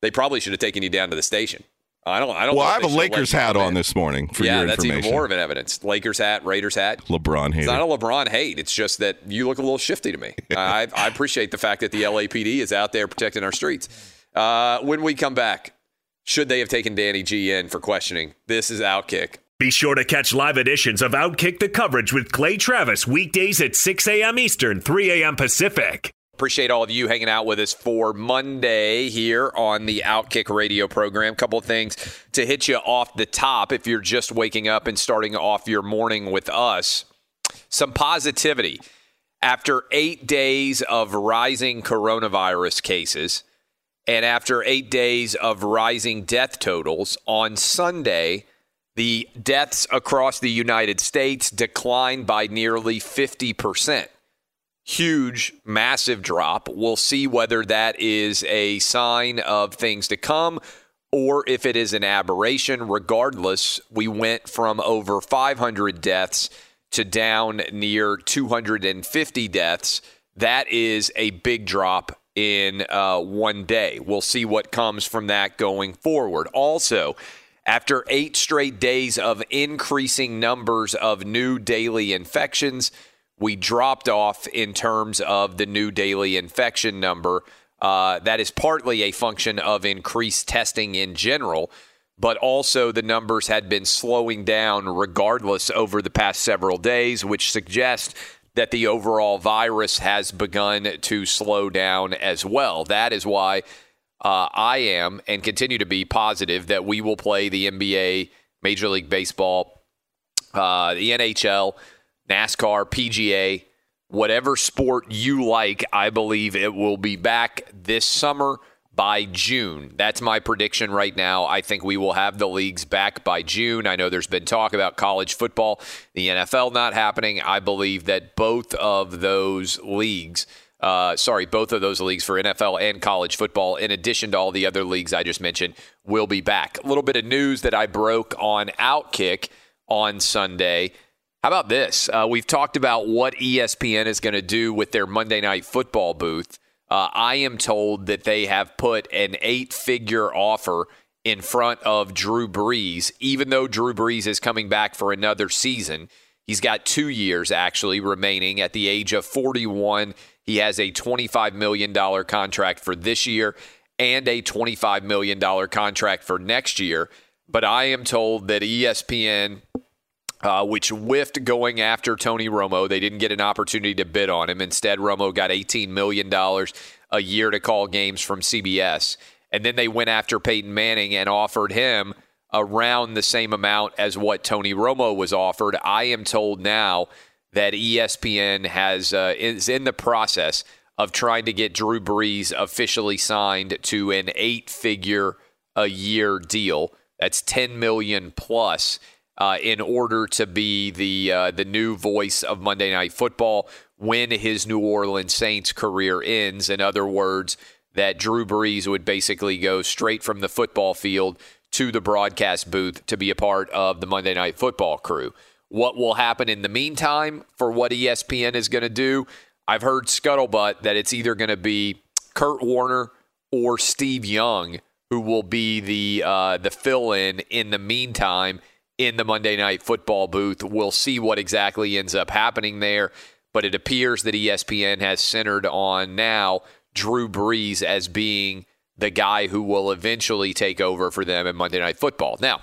they probably should have taken you down to the station. I don't. I don't. Well, I have a Lakers hat on this morning for yeah, your that's information. even more of an evidence. Lakers hat, Raiders hat. LeBron It's not a LeBron hate. It's just that you look a little shifty to me. [laughs] I, I appreciate the fact that the LAPD is out there protecting our streets. Uh, when we come back, should they have taken Danny G in for questioning? This is Outkick. Be sure to catch live editions of Outkick the coverage with Clay Travis weekdays at 6 a.m. Eastern, 3 a.m. Pacific. Appreciate all of you hanging out with us for Monday here on the Outkick radio program. Couple of things to hit you off the top if you're just waking up and starting off your morning with us. Some positivity. After eight days of rising coronavirus cases and after eight days of rising death totals, on Sunday, the deaths across the United States declined by nearly 50% huge, massive drop. We'll see whether that is a sign of things to come or if it is an aberration. Regardless, we went from over 500 deaths to down near 250 deaths. That is a big drop in uh, one day. We'll see what comes from that going forward. Also, after eight straight days of increasing numbers of new daily infections, we dropped off in terms of the new daily infection number. Uh, that is partly a function of increased testing in general, but also the numbers had been slowing down regardless over the past several days, which suggests that the overall virus has begun to slow down as well. That is why uh, I am and continue to be positive that we will play the NBA, Major League Baseball, uh, the NHL, NASCAR, PGA, whatever sport you like. I believe it will be back this summer by June. That's my prediction right now. I think we will have the leagues back by June. I know there's been talk about college football, the NFL not happening. I believe that both of those leagues. Uh, sorry, both of those leagues for NFL and college football, in addition to all the other leagues I just mentioned, will be back. A little bit of news that I broke on Outkick on Sunday. How about this? Uh, we've talked about what ESPN is going to do with their Monday Night Football booth. Uh, I am told that they have put an eight figure offer in front of Drew Brees, even though Drew Brees is coming back for another season. He's got two years actually remaining at the age of 41. He has a $25 million contract for this year and a $25 million contract for next year. But I am told that ESPN uh, which whiffed going after Tony Romo. They didn't get an opportunity to bid on him. Instead, Romo got $18 million a year to call games from CBS. And then they went after Peyton Manning and offered him around the same amount as what Tony Romo was offered. I am told now that ESPN has uh, is in the process of trying to get Drew Brees officially signed to an eight-figure a year deal. That's 10 million plus uh, in order to be the uh, the new voice of Monday Night Football when his New Orleans Saints career ends. In other words, that Drew Brees would basically go straight from the football field to the broadcast booth to be a part of the Monday Night Football crew. What will happen in the meantime for what ESPN is going to do? I've heard scuttlebutt that it's either going to be Kurt Warner or Steve Young who will be the uh, the fill in in the meantime in the Monday Night Football booth. We'll see what exactly ends up happening there, but it appears that ESPN has centered on now Drew Brees as being the guy who will eventually take over for them in Monday Night Football. Now,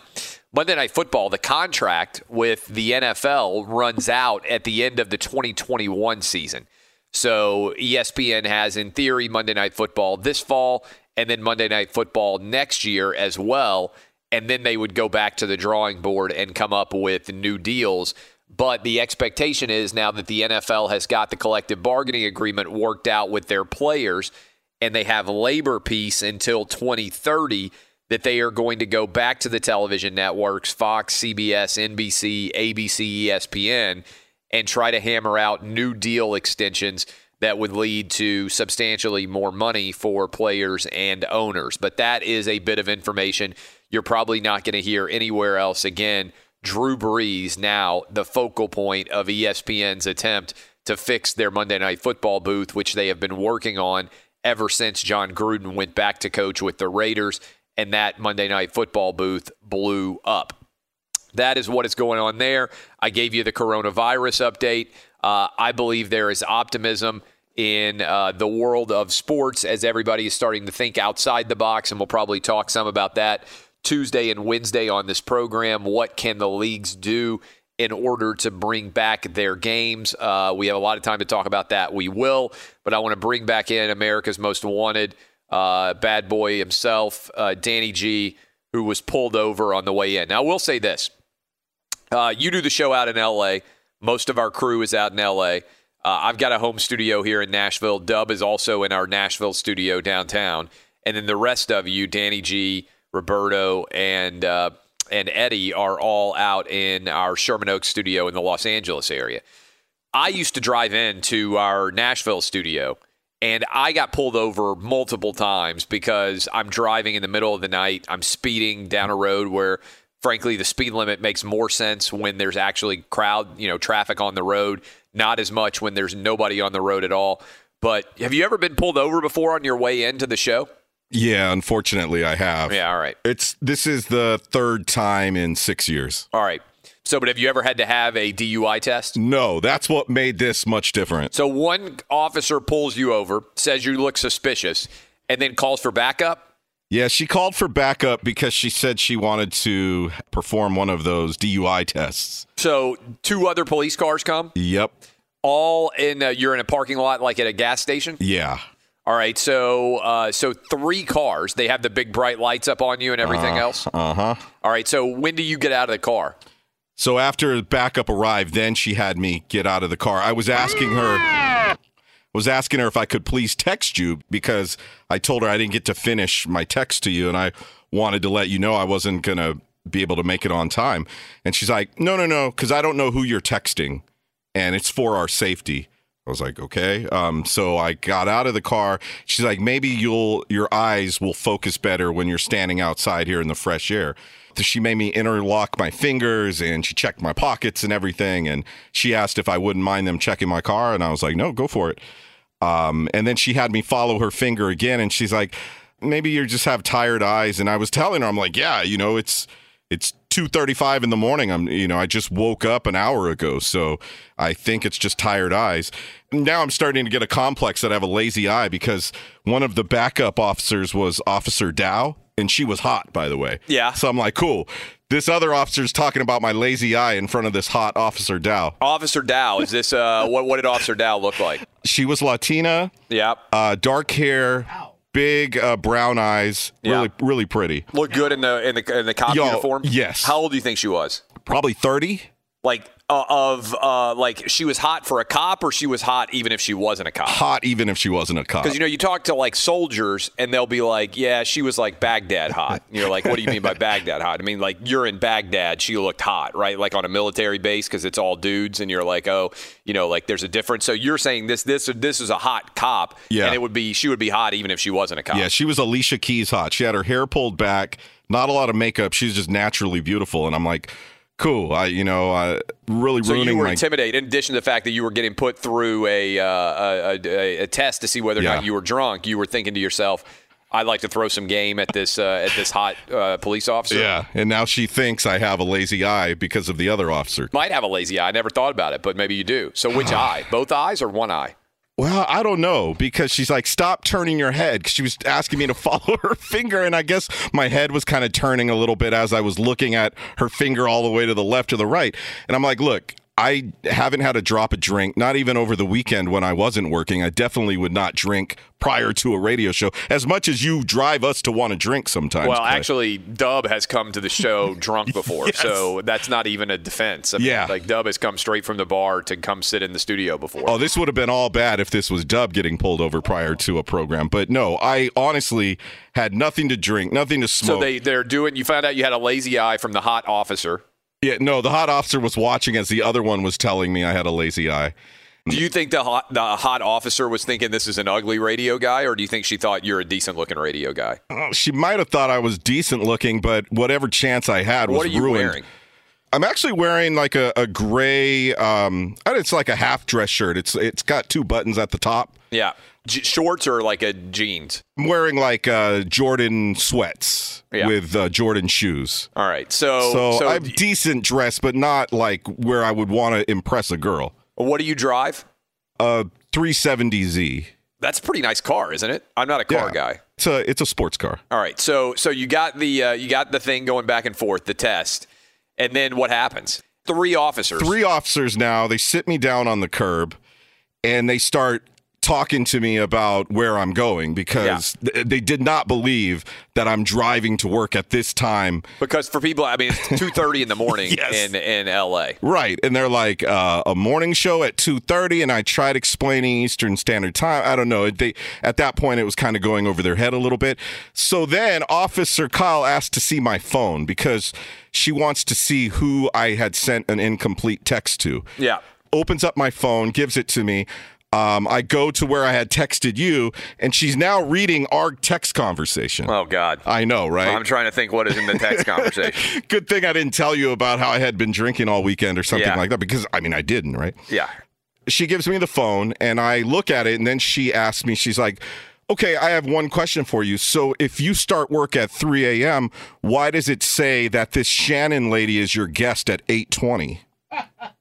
Monday Night Football, the contract with the NFL runs out at the end of the 2021 season. So ESPN has, in theory, Monday Night Football this fall and then Monday Night Football next year as well and then they would go back to the drawing board and come up with new deals. But the expectation is now that the NFL has got the collective bargaining agreement worked out with their players and they have labor peace until 2030 that they are going to go back to the television networks Fox, CBS, NBC, ABC, ESPN and try to hammer out new deal extensions that would lead to substantially more money for players and owners. But that is a bit of information you're probably not going to hear anywhere else again. Drew Brees now the focal point of ESPN's attempt to fix their Monday Night Football booth, which they have been working on ever since Jon Gruden went back to coach with the Raiders, and that Monday Night Football booth blew up. That is what is going on there. I gave you the coronavirus update. Uh, I believe there is optimism in uh, the world of sports as everybody is starting to think outside the box, and we'll probably talk some about that Tuesday and Wednesday on this program. What can the leagues do in order to bring back their games? Uh, we have a lot of time to talk about that. We will, but I want to bring back in America's Most Wanted uh, bad boy himself, uh, Danny G, who was pulled over on the way in. Now, we'll say this uh, you do the show out in LA, most of our crew is out in LA. Uh, I've got a home studio here in Nashville. Dub is also in our Nashville studio downtown. And then the rest of you, Danny G, Roberto, and uh, and Eddie are all out in our Sherman Oaks studio in the Los Angeles area. I used to drive into our Nashville studio, and I got pulled over multiple times because I'm driving in the middle of the night. I'm speeding down a road where frankly, the speed limit makes more sense when there's actually crowd, you know, traffic on the road, not as much when there's nobody on the road at all. But have you ever been pulled over before on your way into the show? Yeah, unfortunately, I have. Yeah, all right. It's this is the third time in six years. All right. So, but have you ever had to have a DUI test? No, that's what made this much different. So, one officer pulls you over, says you look suspicious, and then calls for backup. Yeah, she called for backup because she said she wanted to perform one of those DUI tests. So, two other police cars come. Yep. All in. A, you're in a parking lot, like at a gas station. Yeah. All right. So, uh, so three cars. They have the big bright lights up on you and everything Uh, else. Uh-huh. All right. So, when do you get out of the car? So after backup arrived, then she had me get out of the car. I was asking her was asking her if I could please text you because I told her I didn't get to finish my text to you and I wanted to let you know I wasn't going to be able to make it on time. And she's like, "No, no, no, cuz I don't know who you're texting and it's for our safety." I was like, "Okay." Um so I got out of the car. She's like, "Maybe you'll your eyes will focus better when you're standing outside here in the fresh air." She made me interlock my fingers and she checked my pockets and everything. And she asked if I wouldn't mind them checking my car. And I was like, no, go for it. Um, and then she had me follow her finger again. And she's like, maybe you just have tired eyes. And I was telling her, I'm like, yeah, you know, it's, it's 2:35 in the morning. I'm you know, I just woke up an hour ago, so I think it's just tired eyes. Now I'm starting to get a complex that I have a lazy eye because one of the backup officers was Officer Dow and she was hot by the way. Yeah. So I'm like, cool. This other officer's talking about my lazy eye in front of this hot Officer Dow. Officer Dow, is this uh what what did Officer Dow look like? She was Latina, Yep. uh dark hair, big uh, brown eyes, really really pretty. Looked good in the in the in the cop Yo, uniform. yes. How old do you think she was? Probably 30. Like uh, of uh like she was hot for a cop, or she was hot even if she wasn't a cop. Hot even if she wasn't a cop. Because you know you talk to like soldiers and they'll be like, "Yeah, she was like Baghdad hot." And you're like, "What do you mean by [laughs] Baghdad hot?" I mean like you're in Baghdad, she looked hot, right? Like on a military base because it's all dudes, and you're like, "Oh, you know, like there's a difference." So you're saying this this this is a hot cop, Yeah. and it would be she would be hot even if she wasn't a cop. Yeah, she was Alicia Keys hot. She had her hair pulled back, not a lot of makeup. She's just naturally beautiful, and I'm like, cool. I, you know, I really So you were my. intimidated. In addition to the fact that you were getting put through a uh, a, a, a test to see whether or Yeah. not you were drunk, you were thinking to yourself, "I'd like to throw some game at this uh, at this hot uh, police officer." yeah, and now she thinks I have a lazy eye because of the other officer. Might have a lazy eye. I never thought about it, but maybe you do. So which [sighs] eye? Both eyes or one eye? Well, I don't know because she's like, stop turning your head. She was asking me to [laughs] follow her finger, and I guess my head was kind of turning a little bit as I was looking at her finger all the way to the left or the right. And I'm like, look, I haven't had a drop of drink, not even over the weekend when I wasn't working. I definitely would not drink prior to a radio show, as much as you drive us to want to drink sometimes. well, Clay. actually, Dub has come to the show [laughs] drunk before, so that's not even a defense. I mean, Yeah. like Dub has come straight from the bar to come sit in the studio before. Oh, this would have been all bad if this was Dub getting pulled over prior to a program. But no, I honestly had nothing to drink, nothing to smoke. so they they're doing. You found out you had a lazy eye from the hot officer. Yeah, no, the hot officer was watching as the other one was telling me I had a lazy eye. Do you think the hot the hot officer was thinking this is an ugly radio guy, or do you think she thought you're a decent looking radio guy? Oh, She might have thought I was decent looking, but whatever chance I had was What are you ruined. wearing? I'm actually wearing like a, a gray, um, it's like a half dress shirt. It's it's got two buttons at the top. Yeah, J- shorts or like a jeans. I'm wearing like uh, Jordan sweats Yeah. with uh, Jordan shoes. All right, so So, so I'm decent dressed, but not like where I would want to impress a girl. what do you drive? A 370Z. That's a pretty nice car, isn't it? I'm not a car Yeah. guy. It's a it's a sports car. All right, so so you got the uh, you got the thing going back and forth, the test, and then what happens? Three officers. Three officers now. They sit me down on the curb, and they start talking to me about where I'm going because th- they did not believe that I'm driving to work at this time. Because for people, I mean, it's [laughs] two thirty in the morning in in L.A. Right, and they're like uh, a morning show at two thirty, and I tried explaining Eastern Standard Time. I don't know. They at that point it was kind of going over their head a little bit. So then Officer Kyle asked to see my phone because she wants to see who I had sent an incomplete text to. Yeah. Opens up my phone, gives it to me. Um, I go to where I had texted you, and she's now reading our text conversation. Oh God, I know, right? I'm trying to think what is in the text [laughs] conversation. Good thing I didn't tell you about how I had been drinking all weekend or something Yeah. like that, because I mean I didn't, right? Yeah. She gives me the phone, and I look at it, and then she asks me, she's like. Okay, I have one question for you. So, if you start work at 3 a.m., why does it say that this Shannon lady is your guest at 8:20? [laughs]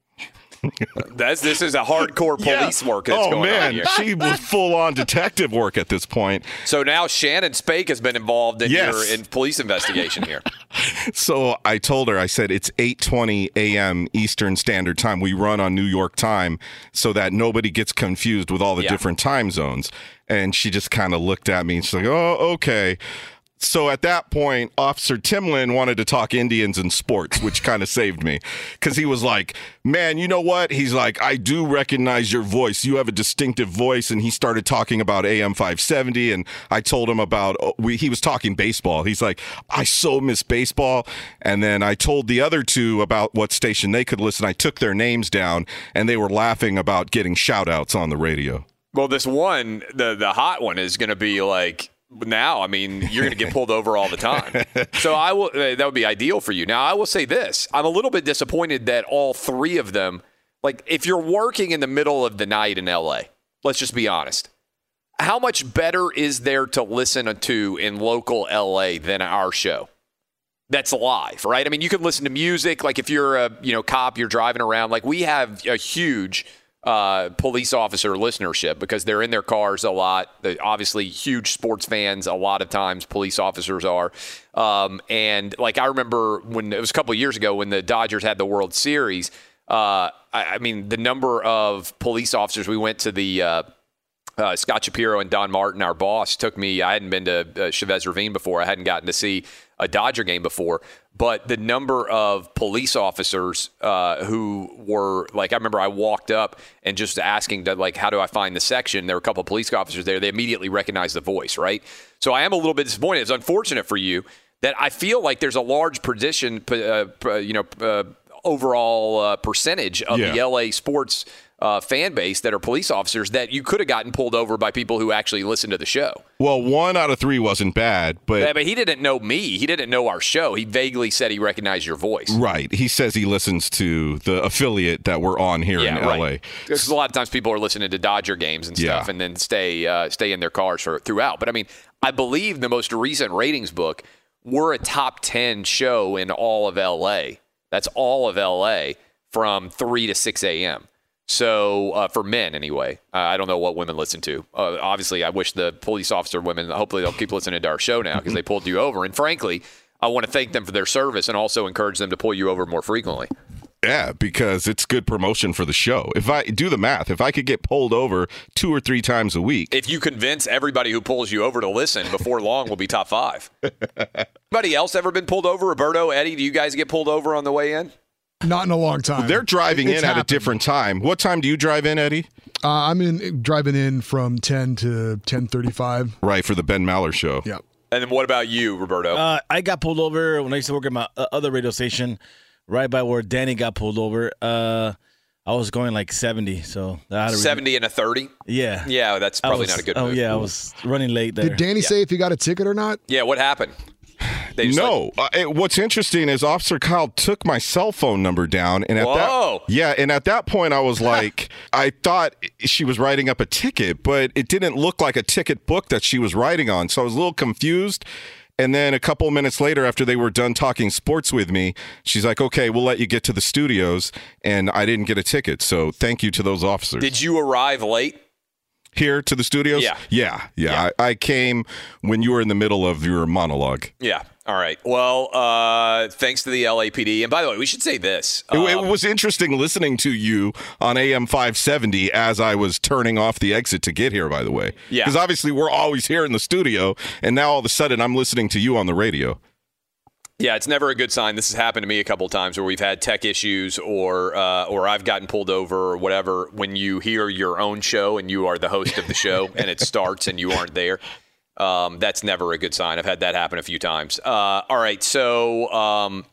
That's this is a hardcore police work that's oh going man, on here. she was full on detective work at this point. So now Shannon Spake has been involved in Yes. your in police investigation here. [laughs] So I told her, I said it's 8:20 a.m. Eastern Standard Time. We run on New York time so that nobody gets confused with all the Yeah. different time zones. And she just kind of looked at me and she's like, "Oh, okay." So at that point, Officer Timlin wanted to talk Indians and sports, which [laughs] kind of saved me because he was like, Man, you know what? He's like, I do recognize your voice. You have a distinctive voice. And he started talking about AM 570. And I told him about, oh, we, he was talking baseball. He's like, I so miss baseball. And then I told the other two about what station they could listen. I took their names down and they were laughing about getting shout outs on the radio. Well, this one, the the hot one, is going to be like now. I mean, you're going to get [laughs] pulled over all the time. So I will. uh, That would be ideal for you. Now, I will say this: I'm a little bit disappointed that all three of them, like, if you're working in the middle of the night in LA, let's just be honest. How much better is there to listen to in local LA than our show? That's live, right? I mean, you can listen to music. Like if you're a you know cop, you're driving around. Like we have a huge uh, police officer listenership because they're in their cars a lot. They're obviously, huge sports fans. A lot of times, police officers are. Um, and like I remember when it was a couple years ago when the Dodgers had the World Series. Uh, I, I mean, the number of police officers we went to the. Uh, uh, Scott Shapiro and Don Martin, our boss, took me. I hadn't been to uh, Chavez Ravine before. I hadn't gotten to see a Dodger game before. But the number of police officers uh, who were like, I remember I walked up and just asking, like, how do I find the section? There were a couple of police officers there. They immediately recognized the voice, right? So I am a little bit disappointed. It's unfortunate for you that I feel like there's a large position, uh, uh, you know, uh, overall uh, percentage of the LA sports uh, fan base that are police officers that you could have gotten pulled over by people who actually listen to the show. Well, one out of three wasn't bad, but Yeah, but he didn't know me. He didn't know our show. He vaguely said he recognized your voice. right. He says he listens to the affiliate that we're on here in LA. Because a lot of times people are listening to Dodger games and stuff, Yeah. and then stay uh, stay in their cars for throughout. But I mean, I believe the most recent ratings book, we're a top ten show in all of LA. That's all of LA from three to six a.m. So uh, for men, anyway, uh, I don't know what women listen to. Uh, obviously, I wish the police officer women. Hopefully, they'll keep listening to our show now because they pulled you over. And frankly, I want to thank them for their service and also encourage them to pull you over more frequently. Yeah, because it's good promotion for the show. If I do the math, if I could get pulled over two or three times a week, If you convince everybody who pulls you over to listen, before long we'll be top five. [laughs] Anybody else ever been pulled over? Roberto, Eddie, do you guys get pulled over on the way in? Not in a long time. they're driving It's in at a different time. What time do you drive in, Eddie? Uh, I'm in driving in from 10 to 10:35. Right for the Ben Maller show. Yep. And then what about you, Roberto? Uh, I got pulled over when I used to work at my uh, other radio station, right by where Danny got pulled over. Uh, I was going like 70, so I had to 70 and a 30? Yeah. Yeah, that's probably was- not a good Oh move. yeah, I was running late there. Did Danny say if you got a ticket or not? Yeah, what happened? They no, uh, it- what's interesting is Officer Kyle took my cell phone number down, and at Whoa. that yeah, and at that point I was [laughs] like, I thought she was writing up a ticket, but it didn't look like a ticket book that she was writing on, so I was a little confused. And then a couple minutes later, after they were done talking sports with me, she's like, "Okay, we'll let you get to the studios," and I didn't get a ticket. So thank you to those officers. Did you arrive late? Here to the studios? Yeah. yeah, yeah. I, I came when you were in the middle of your monologue. Yeah. All right. Well, uh, thanks to the LAPD. And by the way, we should say this. It, it Um, was interesting listening to you on AM 570 as I was turning off the exit to get here, by the way. Yeah. Because obviously we're always here in the studio, and now all of a sudden I'm listening to you on the radio. Yeah, it's never a good sign. This has happened to me a couple of times where we've had tech issues or uh, or I've gotten pulled over or whatever. When you hear your own show and you are the host of the show and it starts and you aren't there, um, that's never a good sign. I've had that happen a few times. Uh, all right, so um,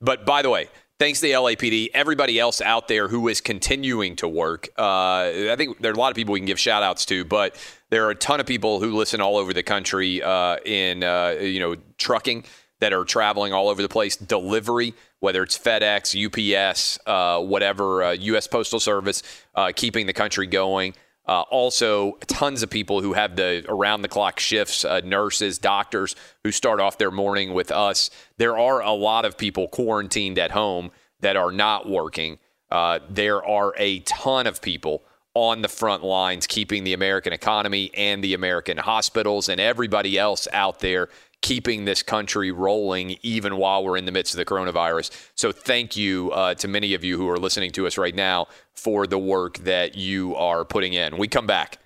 but by the way, thanks to the LAPD, everybody else out there who is continuing to work. Uh, I think there are a lot of people we can give shout outs to, but there are a ton of people who listen all over the country uh, in, uh, you know, trucking that are traveling all over the place, delivery, whether it's FedEx, UPS, uh, whatever, U.S. Postal Service, uh, keeping the country going. Uh, also, tons of people who have the around the clock shifts, uh, nurses, doctors who start off their morning with us. There are a lot of people quarantined at home that are not working. Uh, there are a ton of people on the front lines keeping the American economy and the American hospitals and everybody else out there keeping this country rolling even while we're in the midst of the coronavirus. So, thank you uh, to many of you who are listening to us right now for the work that you are putting in. We come back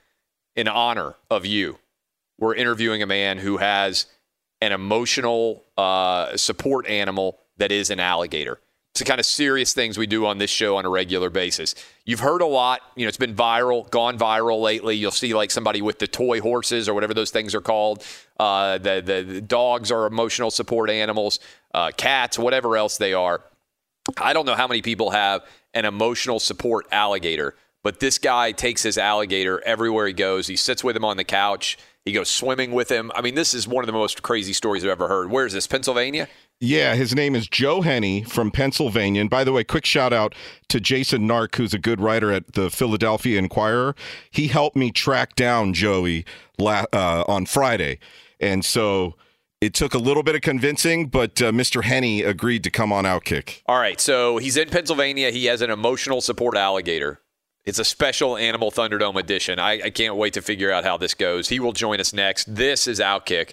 in honor of you. We're interviewing a man who has an emotional uh, support animal that is an alligator. The kind of serious things we do on this show on a regular basis. You've heard a lot. You know, it's been viral, gone viral lately. You'll see like somebody with the toy horses or whatever those things are called. Uh, the, the, the dogs are emotional support animals, uh, cats, whatever else they are. I don't know how many people have an emotional support alligator, but this guy takes his alligator everywhere he goes. He sits with him on the couch. He goes swimming with him. I mean, this is one of the most crazy stories I've ever heard. Where is this? Pennsylvania? Yeah, his name is Joe Henney from Pennsylvania. And by the way, quick shout out to Jason Nark, who's a good writer at the Philadelphia Inquirer. He helped me track down Joey la- uh, on Friday. And so it took a little bit of convincing, but uh, Mr. Henney agreed to come on Outkick. All right, so he's in Pennsylvania. He has an emotional support alligator. It's a special Animal Thunderdome edition. I, I can't wait to figure out how this goes. He will join us next. This is Outkick.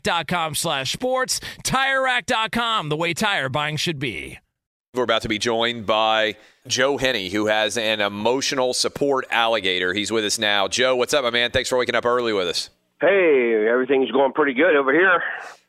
TireRack.com slash sports. TireRack.com, the way tire buying should be. We're about to be joined by Joe Henney, who has an emotional support alligator. He's with us now. Joe, what's up, my man? Thanks for waking up early with us. Hey, everything's going pretty good over here.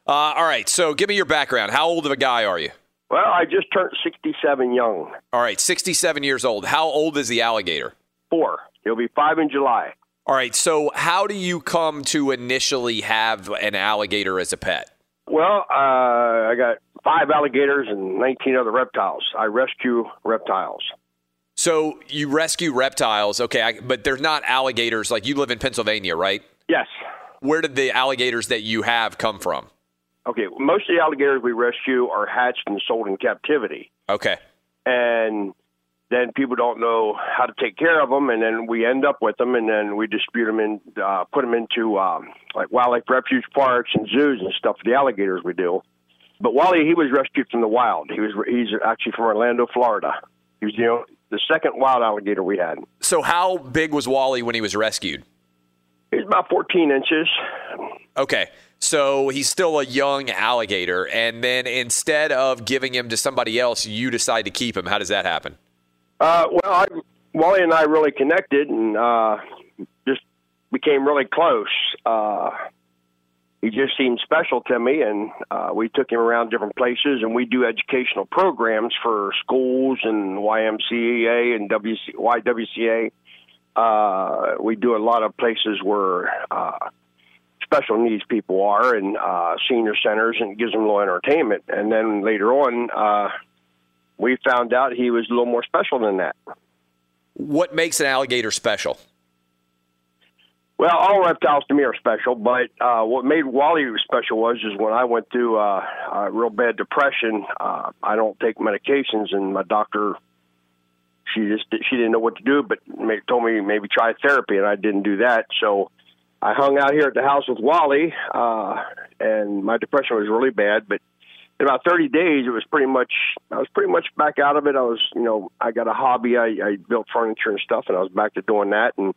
Uh, all right, so give me your background. How old of a guy are you? Well, I just turned 67 young. All right, 67 years old. How old is the alligator? Four. He'll be five in July. All right, so how do you come to initially have an alligator as a pet? Well, uh, I got five alligators and 19 other reptiles. I rescue reptiles. So you rescue reptiles, okay, I, but they're not alligators. Like you live in Pennsylvania, right? Yes. Where did the alligators that you have come from? Okay, most of the alligators we rescue are hatched and sold in captivity. Okay. And then people don't know how to take care of them, and then we end up with them, and then we dispute them and uh, put them into um, like wildlife refuge parks and zoos and stuff for the alligators we do. But Wally, he was rescued from the wild. He was he's actually from Orlando, Florida. He was you know the second wild alligator we had. So how big was Wally when he was rescued? He's about 14 inches. Okay. So he's still a young alligator, and then instead of giving him to somebody else, you decide to keep him. How does that happen? Uh, well, I, Wally and I really connected and uh, just became really close. Uh, he just seemed special to me, and uh, we took him around different places, and we do educational programs for schools and YMCA and WC, YWCA. Uh, we do a lot of places where uh, special needs people are, and uh, senior centers, and gives them a little entertainment. And then later on, uh, we found out he was a little more special than that. What makes an alligator special? Well, all reptiles to me are special, but uh, what made Wally special was is when I went through uh, a real bad depression. Uh, I don't take medications, and my doctor, she just she didn't know what to do, but told me maybe try therapy, and I didn't do that. So I hung out here at the house with Wally, uh, and my depression was really bad. But in about 30 days, it was pretty much I was pretty much back out of it. I was, you know, I got a hobby. I, I built furniture and stuff, and I was back to doing that. And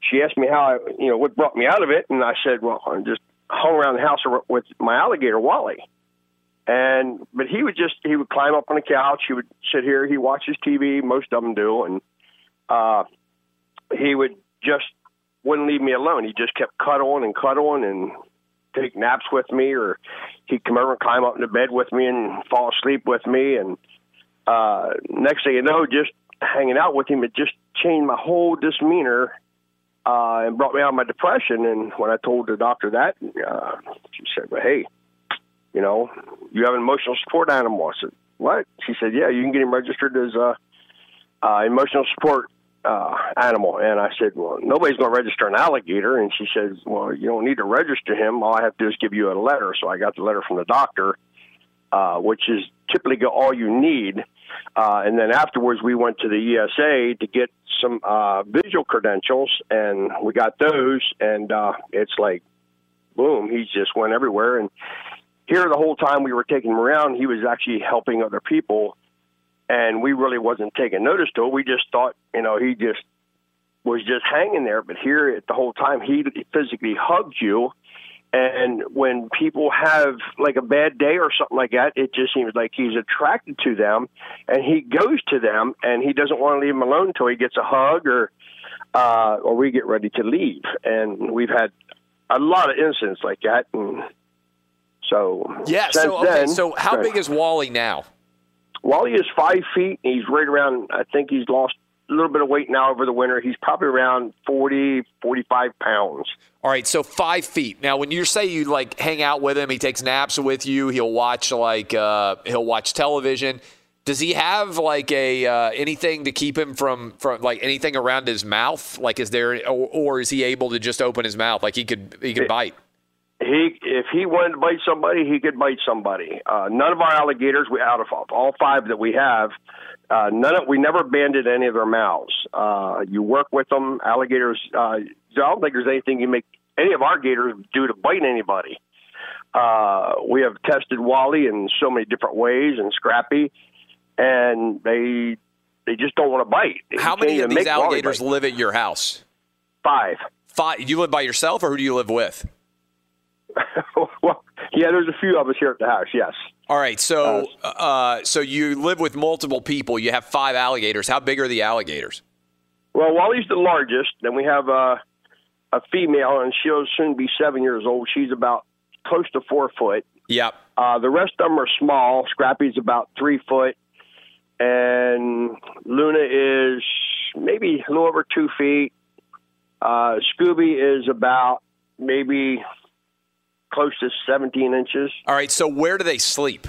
she asked me how I, you know, what brought me out of it, and I said, well, I just hung around the house with my alligator Wally, and but he would just he would climb up on the couch, he would sit here, he watches TV, most of them do, and uh, he would just wouldn't leave me alone. He just kept cuddling and cuddling and take naps with me, or he'd come over and climb up into bed with me and fall asleep with me, and uh, next thing you know, just hanging out with him, it just changed my whole demeanor uh, and brought me out of my depression. And when I told the doctor that, uh, she said, "Well, hey, you know, you have an emotional support animal." I said, "What?" She said, "Yeah, you can get him registered as a uh, emotional support uh, animal." And I said, "Well, nobody's going to register an alligator." And she said, "Well, you don't need to register him. All I have to do is give you a letter." So I got the letter from the doctor, uh, which is typically all you need. Uh, and then afterwards, we went to the ESA to get some uh, visual credentials, and we got those. And uh, it's like, boom, he just went everywhere. And here, the whole time we were taking him around, he was actually helping other people and we really wasn't taking notice to it. We just thought, you know, he just was just hanging there. But here, at the whole time, he physically hugged you. And when people have like a bad day or something like that, it just seems like he's attracted to them, and he goes to them, and he doesn't want to leave them alone until he gets a hug or uh, or we get ready to leave. And we've had a lot of incidents like that, and so Yeah. So okay. then- so how big is Wally now? Wally is five feet. And he's right around. I think he's lost a little bit of weight now over the winter. He's probably around 40, 45 pounds. All right, so five feet. Now, when you say you like hang out with him, he takes naps with you. He'll watch like uh, he'll watch television. Does he have like a uh, anything to keep him from from like anything around his mouth? Like, is there or, or is he able to just open his mouth? Like he could he could bite. He, if he wanted to bite somebody, he could bite somebody. Uh, none of our alligators, we out of all five that we have, uh, none of we never banded any of their mouths. Uh, you work with them, alligators. Uh, I don't think there's anything you make any of our gators do to bite anybody. Uh, we have tested Wally in so many different ways and Scrappy, and they they just don't want to bite. How many of these alligators live at your house? Five. Five. You live by yourself, or who do you live with? [laughs] well, yeah, there's a few of us here at the house. Yes. All right, so uh, so you live with multiple people. You have five alligators. How big are the alligators? Well, Wally's the largest. Then we have a, a female, and she'll soon be seven years old. She's about close to four foot. Yep. Uh, the rest of them are small. Scrappy's about three foot, and Luna is maybe a little over two feet. Uh, Scooby is about maybe close to 17 inches. All right, so where do they sleep?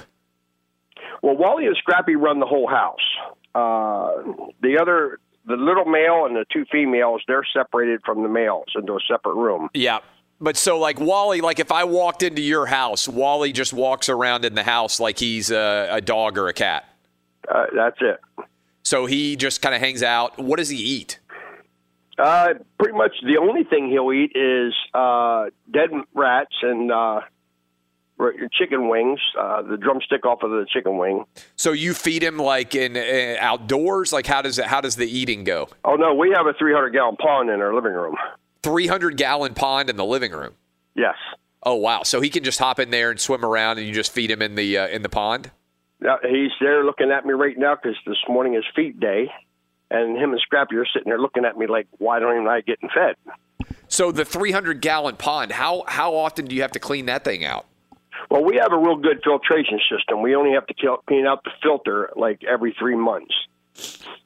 Well, Wally and Scrappy run the whole house. Uh, the other, the little male and the two females, they're separated from the males into a separate room. Yeah. But so, like Wally, like if I walked into your house, Wally just walks around in the house like he's a, a dog or a cat. Uh, that's it. So he just kind of hangs out. What does he eat? Uh, pretty much the only thing he'll eat is uh, dead rats and uh, chicken wings, uh, the drumstick off of the chicken wing. So you feed him like in uh, outdoors? Like how does it? How does the eating go? Oh no, we have a 300 gallon pond in our living room. Three hundred gallon pond in the living room. Yes. Oh wow! So he can just hop in there and swim around, and you just feed him in the uh, in the pond. Now, he's there looking at me right now because this morning is feed day, and him and Scrappy are sitting there looking at me like, "Why don't even I getting fed?" So the three hundred gallon pond. How how often do you have to clean that thing out? Well, we have a real good filtration system. We only have to clean out the filter like every three months.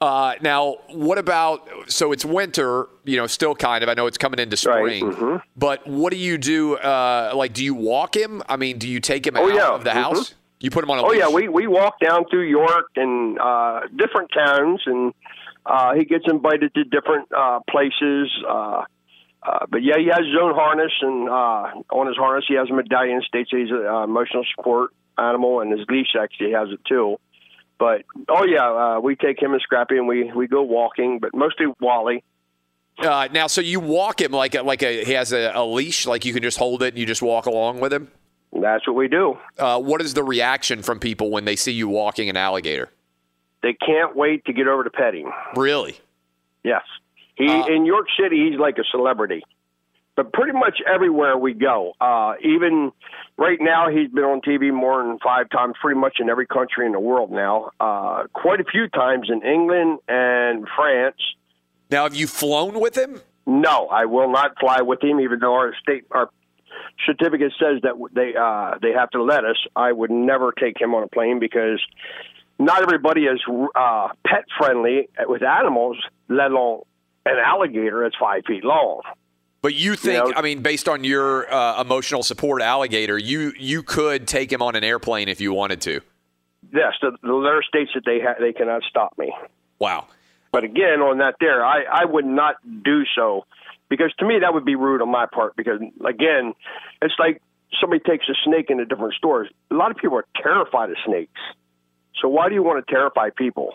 Uh, now, what about? So it's winter, you know, still kind of. I know it's coming into spring, mm-hmm. but what do you do? Uh, like, do you walk him? I mean, do you take him Oh, out yeah. of the Mhm. house? You put him on a Oh leash? yeah, we we walk down through York and uh, different towns, and uh, he gets invited to different uh, places. Uh, uh, but yeah, he has his own harness, and uh, on his harness he has a medallion states that he's an uh, emotional support animal, and his leash actually has it too. But oh yeah, uh, we take him and Scrappy, and we we go walking, but mostly Wally. Uh, now, so you walk him like a, like a he has a, a leash, like you can just hold it and you just walk along with him. That's what we do. Uh, what is the reaction from people when they see you walking an alligator? They can't wait to get over to petting. Really? Yes. He in York City, he's like a celebrity. But pretty much everywhere we go, uh, even right now, he's been on TV more than five times, pretty much in every country in the world now. Uh, quite a few times in England and France. Now, have you flown with him? No, I will not fly with him, even though our state our certificate says that they uh, they have to let us. I would never take him on a plane because not everybody is uh, pet friendly with animals, let alone an alligator that's five feet long. But you think, know- I mean, based on your uh, emotional support alligator, you you could take him on an airplane if you wanted to. Yes, the, the letter states that they ha- they cannot stop me. Wow. But again, on that there, I, I would not do so because to me that would be rude on my part. Because again, it's like somebody takes a snake into different stores. A lot of people are terrified of snakes. So why do you want to terrify people?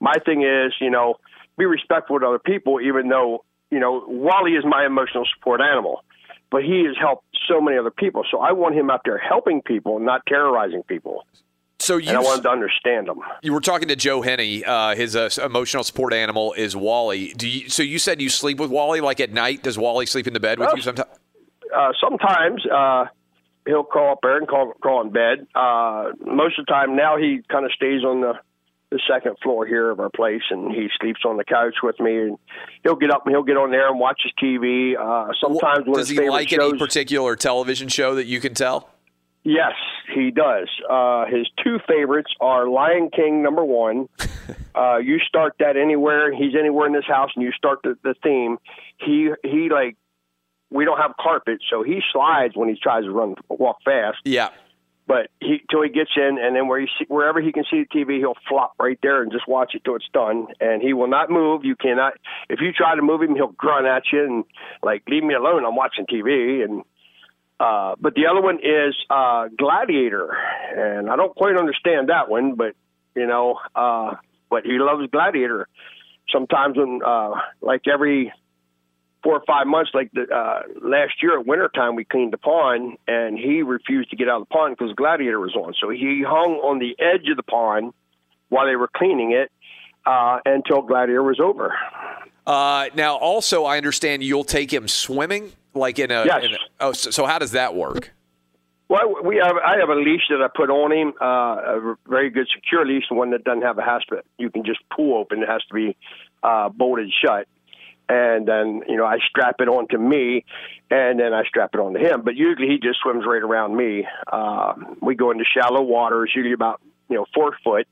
My thing is, you know, be respectful to other people, even though you know Wally is my emotional support animal, but he has helped so many other people. So I want him out there helping people, not terrorizing people. So you and I wanted to understand them. You were talking to Joe Henney. Uh, his uh, emotional support animal is Wally. Do you? So you said you sleep with Wally like at night? Does Wally sleep in the bed with Well, you sometimes? Uh, sometimes uh, he'll crawl up there and crawl, crawl in bed. Uh, most of the time now he kind of stays on the the second floor here of our place, and he sleeps on the couch with me. And he'll get up and he'll get on there and watch his TV. Uh, sometimes when Does he like shows, any particular television show that you can tell? Yes, he does. Uh, his two favorites are Lion King number one. [laughs] uh, you start that anywhere. He's anywhere in this house, and you start the, the theme. He he like we don't have carpet, so he slides when he tries to run walk fast. Yeah. But he till he gets in, and then where he see, wherever he can see the TV, he'll flop right there and just watch it till it's done. And he will not move. You cannot. If you try to move him, he'll grunt at you and like leave me alone. I'm watching TV. And uh, but the other one is uh, Gladiator, and I don't quite understand that one, but you know, uh, but he loves Gladiator. Sometimes when uh, like every four or five months, like the uh, last year at wintertime, we cleaned the pond, and he refused to get out of the pond because Gladiator was on. So he hung on the edge of the pond while they were cleaning it uh, until Gladiator was over. Uh, now, also, I understand you'll take him swimming, like in a. Yes. in a- oh, so, so how does that work? Well, we have I have a leash that I put on him, uh, a very good secure leash, one that doesn't have a hasp you can just pull open. It has to be uh, bolted shut, and then you know I strap it onto me, and then I strap it onto him. But usually he just swims right around me. Uh, we go into shallow waters, usually about you know four foot,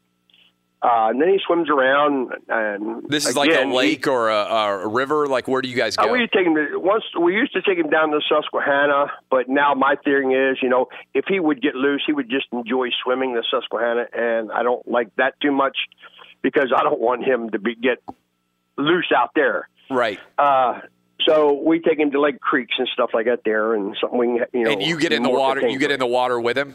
uh, and then he swims around. And This is again, like a he- lake or a, a river. Like, where do you guys go? uh, we take him to, once. We used to take him down to Susquehanna, but now my theory is, you know, if he would get loose, he would just enjoy swimming the Susquehanna, and I don't like that too much because I don't want him to be get loose out there. Right. Uh, so we take him to like creeks and stuff like that there, and something we can, you know. and you get in the water. You get in the water with him,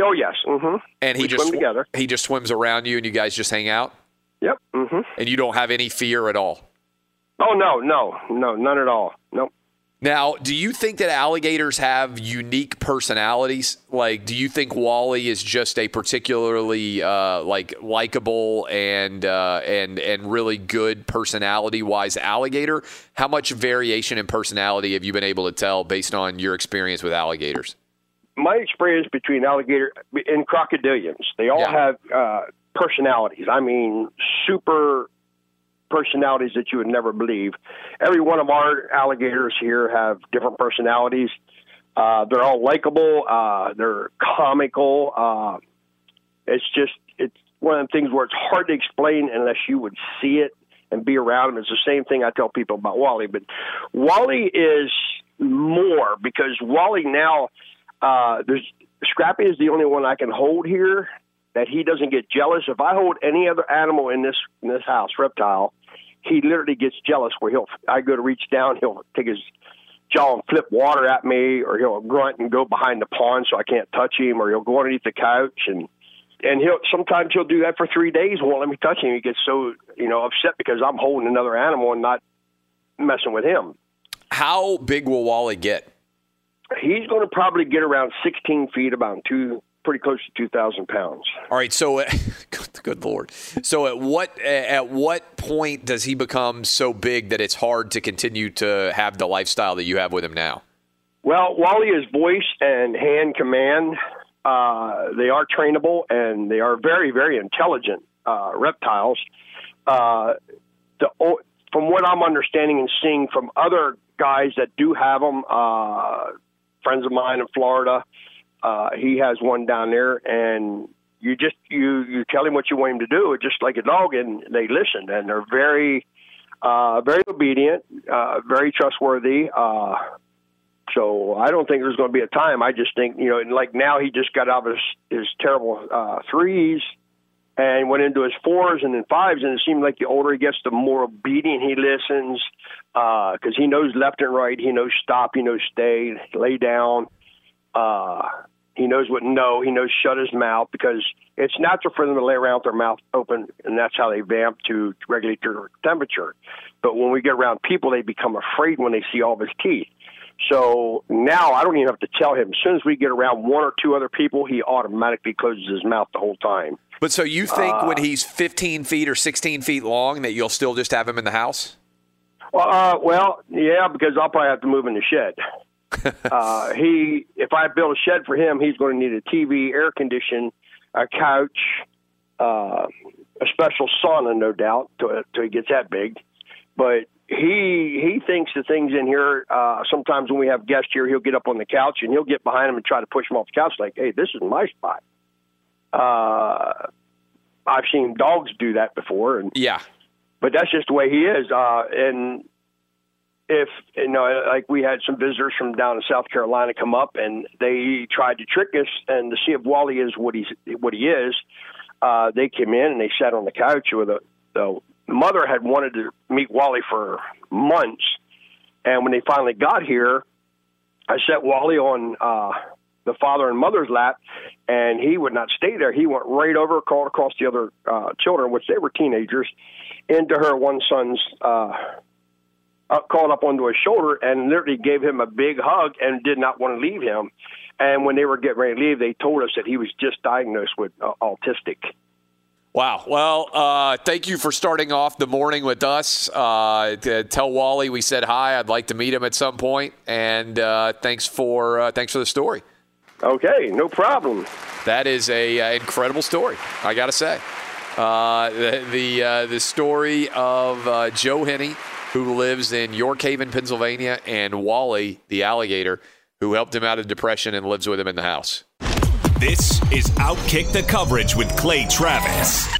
Oh yes. Mm-hmm. and he We just swim together. he just swims around you, and you guys just hang out. Yep. Mm-hmm. And you don't have any fear at all. Oh no, no, no, none at all. Nope. Now, do you think that alligators have unique personalities? Like, do you think Wally is just a particularly uh, like likable and uh, and and really good personality-wise alligator? How much variation in personality have you been able to tell based on your experience with alligators? my experience between alligator and crocodilians, they all have uh, personalities. I mean, super personalities that you would never believe. Every one of our alligators here have different personalities. Uh, they're all likable. Uh, they're comical. Uh, it's just it's one of the things where it's hard to explain unless you would see it and be around them. It's the same thing I tell people about Wally, but Wally is more because Wally now uh, there's Scrappy is the only one I can hold here that he doesn't get jealous. If I hold any other animal in this in this house, reptile, he literally gets jealous. Where he'll I go to reach down, he'll take his jaw and flip water at me, or he'll grunt and go behind the pond so I can't touch him, or he'll go underneath the couch and and he'll sometimes he'll do that for three days. Won't let me touch him. He gets so you know upset because I'm holding another animal and not messing with him. How big will Wally get? He's going to probably get around 16 feet, about two, pretty close to 2,000 pounds. All right, so [laughs] good, good lord. So at what at what point does he become so big that it's hard to continue to have the lifestyle that you have with him now? Well, Wally is voice and hand command. Uh, they are trainable and they are very, very intelligent uh, reptiles. Uh, the, from what I'm understanding and seeing from other guys that do have them, uh, friends of mine in Florida, uh, he has one down there, and you just you you tell him what you want him to do, just like a dog, and they listen, and they're very uh, very obedient, uh, very trustworthy. Uh, so I don't think there's going to be a time. I just think you know, and like now he just got out of his, his terrible uh, threes and went into his fours and then fives, and it seemed like the older he gets, the more obedient he listens because he knows left and right. He knows stop. He knows stay, lay down. Uh, he knows what no. He knows shut his mouth because it's natural for them to lay around with their mouth open, and that's how they vamp to regulate their temperature. But when we get around people, they become afraid when they see all of his teeth. So now I don't even have to tell him. As soon as we get around one or two other people, he automatically closes his mouth the whole time. But so you think Uh, when he's 15 feet or 16 feet long that you'll still just have him in the house? Uh, well, yeah, because I'll probably have to move in the shed. [laughs] uh, he, if I build a shed for him, he's going to need a TV, air condition, a couch, uh, a special sauna, no doubt, till, till he gets that big. But he he thinks the things in here. Uh, sometimes when we have guests here, he'll get up on the couch and he'll get behind him and try to push him off the couch, like, "Hey, this is my spot." Uh, I've seen dogs do that before, and yeah, but that's just the way he is. Uh, and if you know, like we had some visitors from down in South Carolina come up, and they tried to trick us and to see if Wally is what he's what he is. Uh, they came in and they sat on the couch with a the mother had wanted to meet Wally for months, and when they finally got here, I set Wally on uh, the father and mother's lap, and he would not stay there. He went right over, crawled across the other uh, children, which they were teenagers, into her one son's. Uh, uh, crawled up onto his shoulder and literally gave him a big hug and did not want to leave him. And when they were getting ready to leave, they told us that he was just diagnosed with uh, autistic. Wow. Well, uh, thank you for starting off the morning with us. Uh, to tell Wally we said hi. I'd like to meet him at some point. and uh, thanks for uh, thanks for the story. Okay, no problem. That is a uh, incredible story. I got to say, uh, the the, uh, the story of uh, Joe Henney, who lives in York Haven, Pennsylvania, and Wally, the alligator, who helped him out of depression and lives with him in the house. This is Outkick the Coverage with Clay Travis.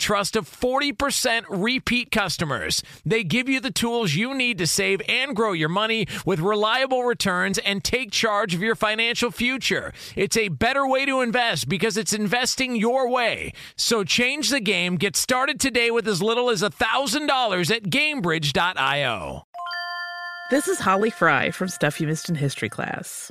trust of 40% repeat customers. They give you the tools you need to save and grow your money with reliable returns and take charge of your financial future. It's a better way to invest because it's investing your way. So change the game. Get started today with as little as $1,000 at gamebridge.io. This is Holly Fry from Stuff You Missed in History class.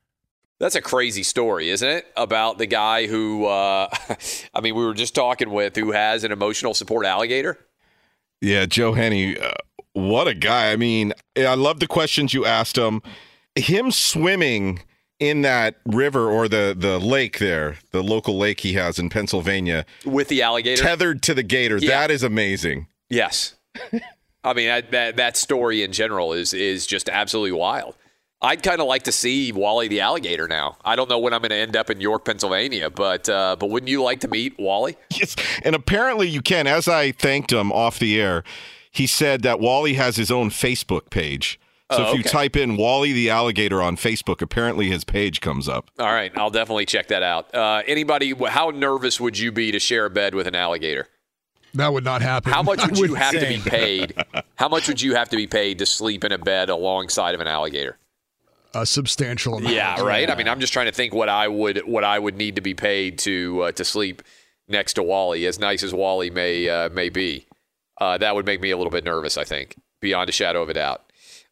That's a crazy story, isn't it? About the guy who, uh, [laughs] I mean, we were just talking with, who has an emotional support alligator. Yeah, Joe Henney, uh, what a guy. I mean, I love the questions you asked him. Him swimming in that river or the the lake there, the local lake he has in Pennsylvania, with the alligator tethered to the gator. Yeah. That is amazing. Yes. [laughs] I mean, that, that that story in general is is just absolutely wild. I'd kind of like to see Wally the alligator now. I don't know when I'm going to end up in York, Pennsylvania, but uh, but wouldn't you like to meet Wally? Yes, and apparently you can. As I thanked him off the air, he said that Wally has his own Facebook page. So Oh, if you type in Wally the alligator on Facebook, apparently his page comes up. All right, I'll definitely check that out. Uh, anybody, how nervous would you be to share a bed with an alligator? That would not happen. How much [laughs] I would you would have to be paid? How much would you have to be paid to sleep in a bed alongside of an alligator? A substantial amount. Yeah, right. I mean, I'm just trying to think what I would what I would need to be paid to uh, to sleep next to Wally. As nice as Wally may uh, may be, uh, that would make me a little bit nervous. I think, beyond a shadow of a doubt.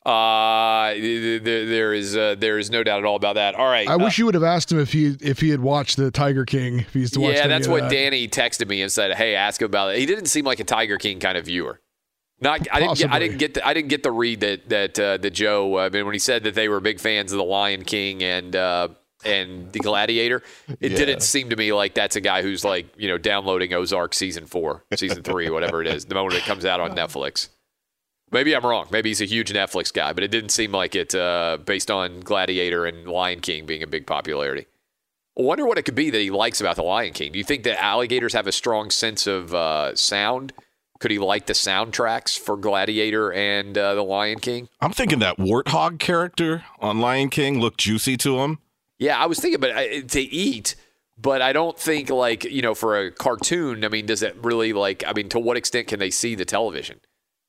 Uh, there, there is uh, there is no doubt at all about that. All right. I uh, wish you would have asked him if he if he had watched the Tiger King. If he used to watch. yeah, that's what that. Danny texted me and said. Hey, ask him about it. He didn't seem like a Tiger King kind of viewer. Not, I didn't. Get, I didn't get. The, I didn't get the read that that uh, that Joe. I mean, when he said that they were big fans of the Lion King and uh, and the Gladiator, it Yeah. didn't seem to me like that's a guy who's like you know downloading Ozark season four, season three, whatever it is, the moment it comes out on [laughs] Netflix. Maybe I'm wrong. Maybe he's a huge Netflix guy, but it didn't seem like it uh, based on Gladiator and Lion King being a big popularity. I wonder what it could be that he likes about the Lion King. Do you think that alligators have a strong sense of uh, sound? Could he like the soundtracks for Gladiator and uh, the Lion King? I'm thinking that warthog character on Lion King looked juicy to him. Yeah, I was thinking, but uh, to eat, but I don't think like you know for a cartoon. I mean, does it really like? I mean, to what extent can they see the television?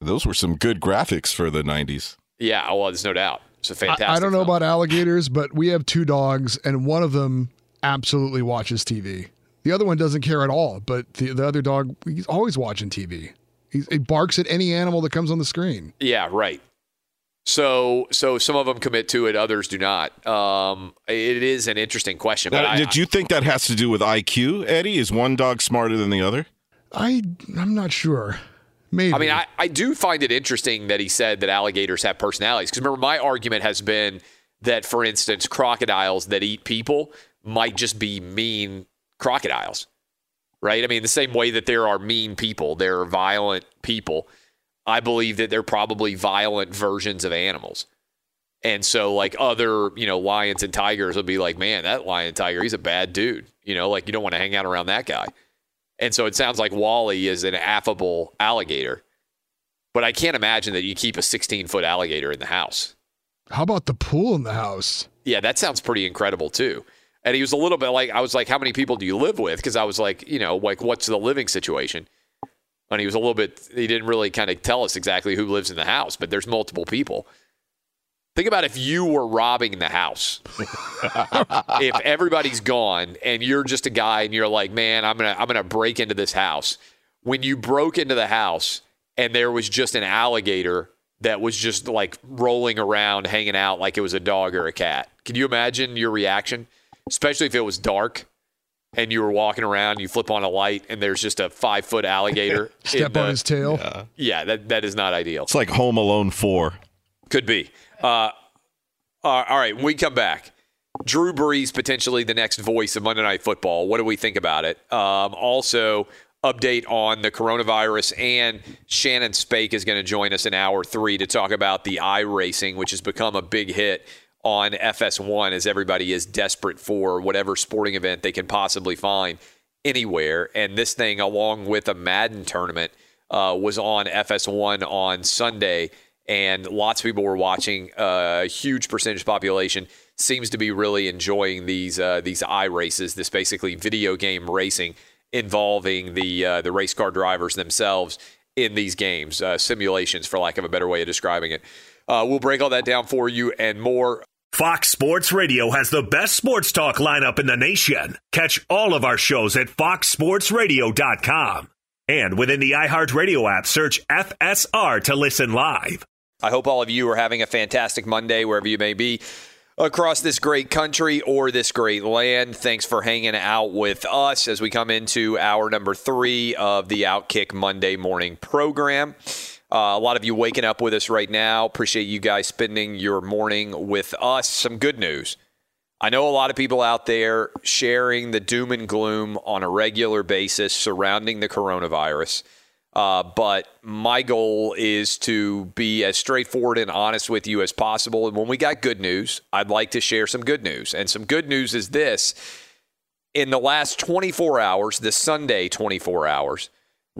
Those were some good graphics for the 90s. Yeah, well, there's no doubt. It's a fantastic. I, I don't know film. about alligators, but we have two dogs, and one of them absolutely watches TV. The other one doesn't care at all, but the, the other dog, he's always watching TV. He's, he barks at any animal that comes on the screen. Yeah, right. So, so some of them commit to it, others do not. Um, it is an interesting question. But Now, I, did you think that has to do with IQ, Eddie? Is one dog smarter than the other? I I'm not sure. Maybe. I mean, I, I do find it interesting that he said that alligators have personalities. Because remember, my argument has been that, for instance, crocodiles that eat people might just be mean crocodiles, right? I mean, the same way that there are mean people, there are violent people. I believe that they're probably violent versions of animals. And so, like other, you know, lions and tigers will be like, man, that lion and tiger, he's a bad dude. You know, like you don't want to hang out around that guy. And so it sounds like Wally is an affable alligator. But I can't imagine that you keep a 16 foot alligator in the house. How about the pool in the house? Yeah, that sounds pretty incredible too. And he was a little bit like, I was like, how many people do you live with? Because I was like, you know, like, what's the living situation? And he was a little bit, he didn't really kind of tell us exactly who lives in the house, but there's multiple people. Think about if you were robbing the house. [laughs] if everybody's gone and you're just a guy and you're like, man, I'm gonna I'm gonna break into this house. When you broke into the house and there was just an alligator that was just like rolling around, hanging out like it was a dog or a cat. Can you imagine your reaction? Especially if it was dark and you were walking around, you flip on a light, and there's just a five foot alligator. [laughs] Step the- on his tail. Yeah, that, that is not ideal. It's like Home Alone 4. Could be. Uh, uh, all right, when we come back, Drew Brees potentially the next voice of Monday Night Football. What do we think about it? Um, also, update on the coronavirus, and Shannon Spake is going to join us in hour three to talk about the iRacing, which has become a big hit on FS1 as everybody is desperate for whatever sporting event they can possibly find anywhere. And this thing, along with a Madden tournament, uh, was on FS1 on Sunday, and lots of people were watching. Uh, a huge percentage population seems to be really enjoying these uh, these i races. This basically video game racing involving the uh, the race car drivers themselves in these games, uh, simulations, for lack of a better way of describing it. Uh, we'll break all that down for you and more. Fox Sports Radio has the best sports talk lineup in the nation. Catch all of our shows at foxsportsradio.com. And within the iHeartRadio app, search FSR to listen live. I hope all of you are having a fantastic Monday wherever you may be across this great country or this great land. Thanks for hanging out with us as we come into hour number three of the Outkick Monday morning program. Uh, a lot of you waking up with us right now. Appreciate you guys spending your morning with us. Some good news. I know a lot of people out there sharing the doom and gloom on a regular basis surrounding the coronavirus. Uh, but my goal is to be as straightforward and honest with you as possible. And when we got good news, I'd like to share some good news. And some good news is this in the last 24 hours, the Sunday 24 hours,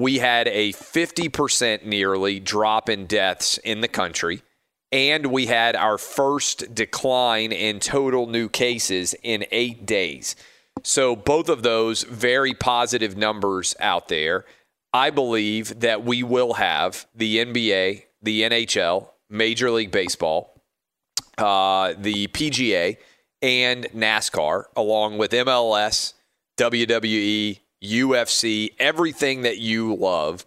we had a 50% nearly drop in deaths in the country. And we had our first decline in total new cases in eight days. So, both of those very positive numbers out there. I believe that we will have the NBA, the NHL, Major League Baseball, uh, the PGA, and NASCAR, along with MLS, WWE, UFC, everything that you love.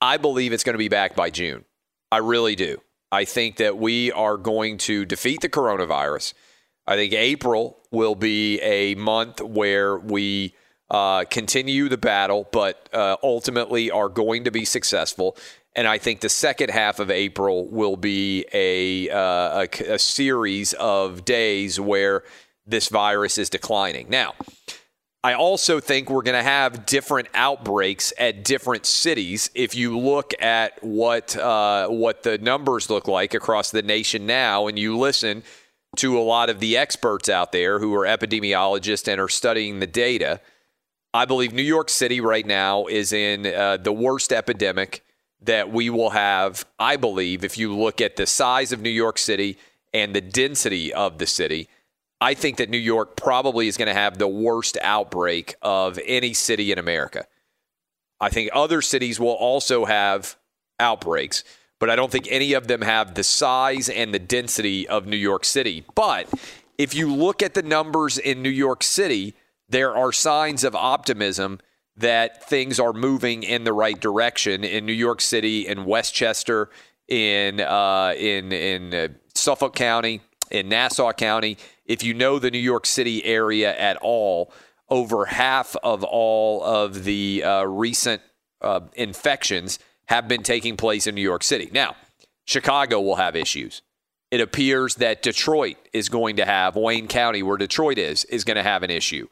I believe it's going to be back by June. I really do. I think that we are going to defeat the coronavirus. I think April will be a month where we uh, continue the battle, but uh, ultimately are going to be successful. And I think the second half of April will be a, uh, a, a series of days where this virus is declining. Now, I also think we're going to have different outbreaks at different cities. If you look at what uh, what the numbers look like across the nation now, and you listen to a lot of the experts out there who are epidemiologists and are studying the data, I believe New York City right now is in uh, the worst epidemic that we will have. I believe if you look at the size of New York City and the density of the city. I think that New York probably is going to have the worst outbreak of any city in America. I think other cities will also have outbreaks, but I don't think any of them have the size and the density of New York City. But if you look at the numbers in New York City, there are signs of optimism that things are moving in the right direction in New York City, in Westchester, in uh, in in uh, Suffolk County, in Nassau County. If you know the New York City area at all, over half of all of the uh, recent uh, infections have been taking place in New York City. Now, Chicago will have issues. It appears that Detroit is going to have, Wayne County, where Detroit is, is going to have an issue.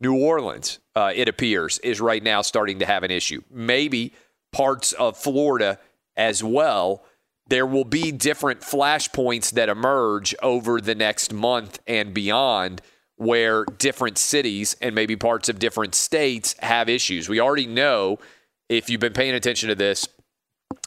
New Orleans, uh, it appears, is right now starting to have an issue. Maybe parts of Florida as well. There will be different flashpoints that emerge over the next month and beyond where different cities and maybe parts of different states have issues. We already know, if you've been paying attention to this,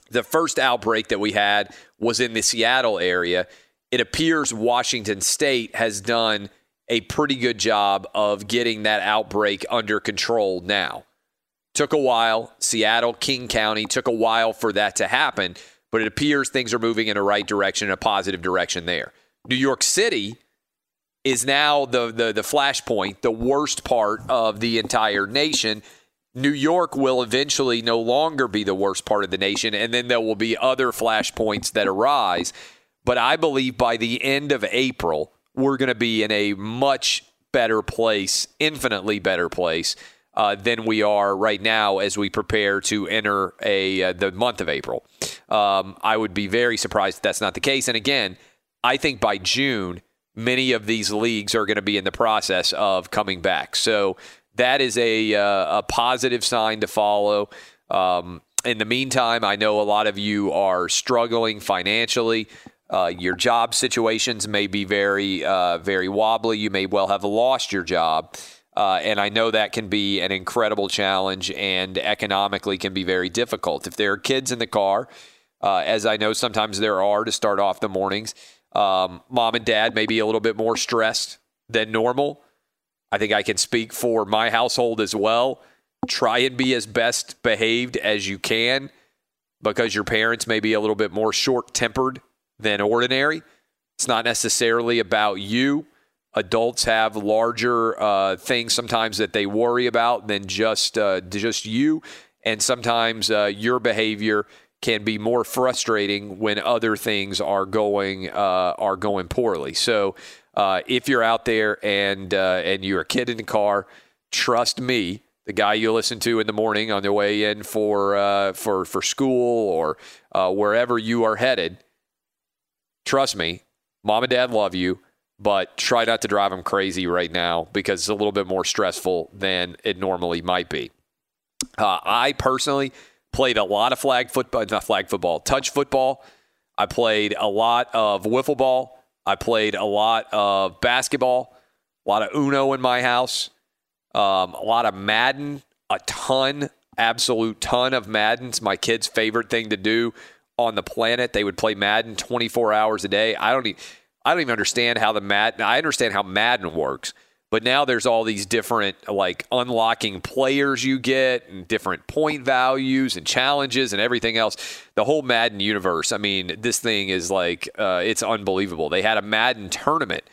the first outbreak that we had was in the Seattle area. It appears Washington State has done a pretty good job of getting that outbreak under control now. Took a while. Seattle, King County, took a while for that to happen, but it appears things are moving in the right direction, a positive direction there. New York City is now the, the, the flashpoint, the worst part of the entire nation. New York will eventually no longer be the worst part of the nation, and then there will be other flashpoints that arise. But I believe by the end of April, we're going to be in a much better place, infinitely better place uh, than we are right now as we prepare to enter a uh, the month of April. Um, I would be very surprised if that's not the case. And again, I think by June, many of these leagues are going to be in the process of coming back. So that is a uh, a positive sign to follow. Um, in the meantime, I know a lot of you are struggling financially. Uh, your job situations may be very, uh, very wobbly. You may well have lost your job. Uh, and I know that can be an incredible challenge and economically can be very difficult. If there are kids in the car, uh, as I know sometimes there are to start off the mornings, um, mom and dad may be a little bit more stressed than normal. I think I can speak for my household as well. Try and be as best behaved as you can because your parents may be a little bit more short tempered than ordinary. It's not necessarily about you. Adults have larger uh, things sometimes that they worry about than just uh, just you, and sometimes uh, your behavior can be more frustrating when other things are going uh, are going poorly. So, uh, if you're out there and uh, and you're a kid in the car, trust me, the guy you listen to in the morning on their way in for for for school or wherever you are headed trust me, mom and dad love you, but try not to drive them crazy right now because it's a little bit more stressful than it normally might be. Uh, I personally played a lot of flag football, not flag football, touch football. I played a lot of wiffle ball. I played a lot of basketball, a lot of Uno in my house, um, a lot of Madden, a ton, absolute ton of Madden. It's my kids' favorite thing to do on the planet. They would play Madden 24 hours a day. I don't even, I don't even understand how the Madden. I understand how Madden works, but now there's all these different like unlocking players you get and different point values and challenges and everything else. The whole Madden universe. I mean, this thing is like uh, it's unbelievable. They had a Madden tournament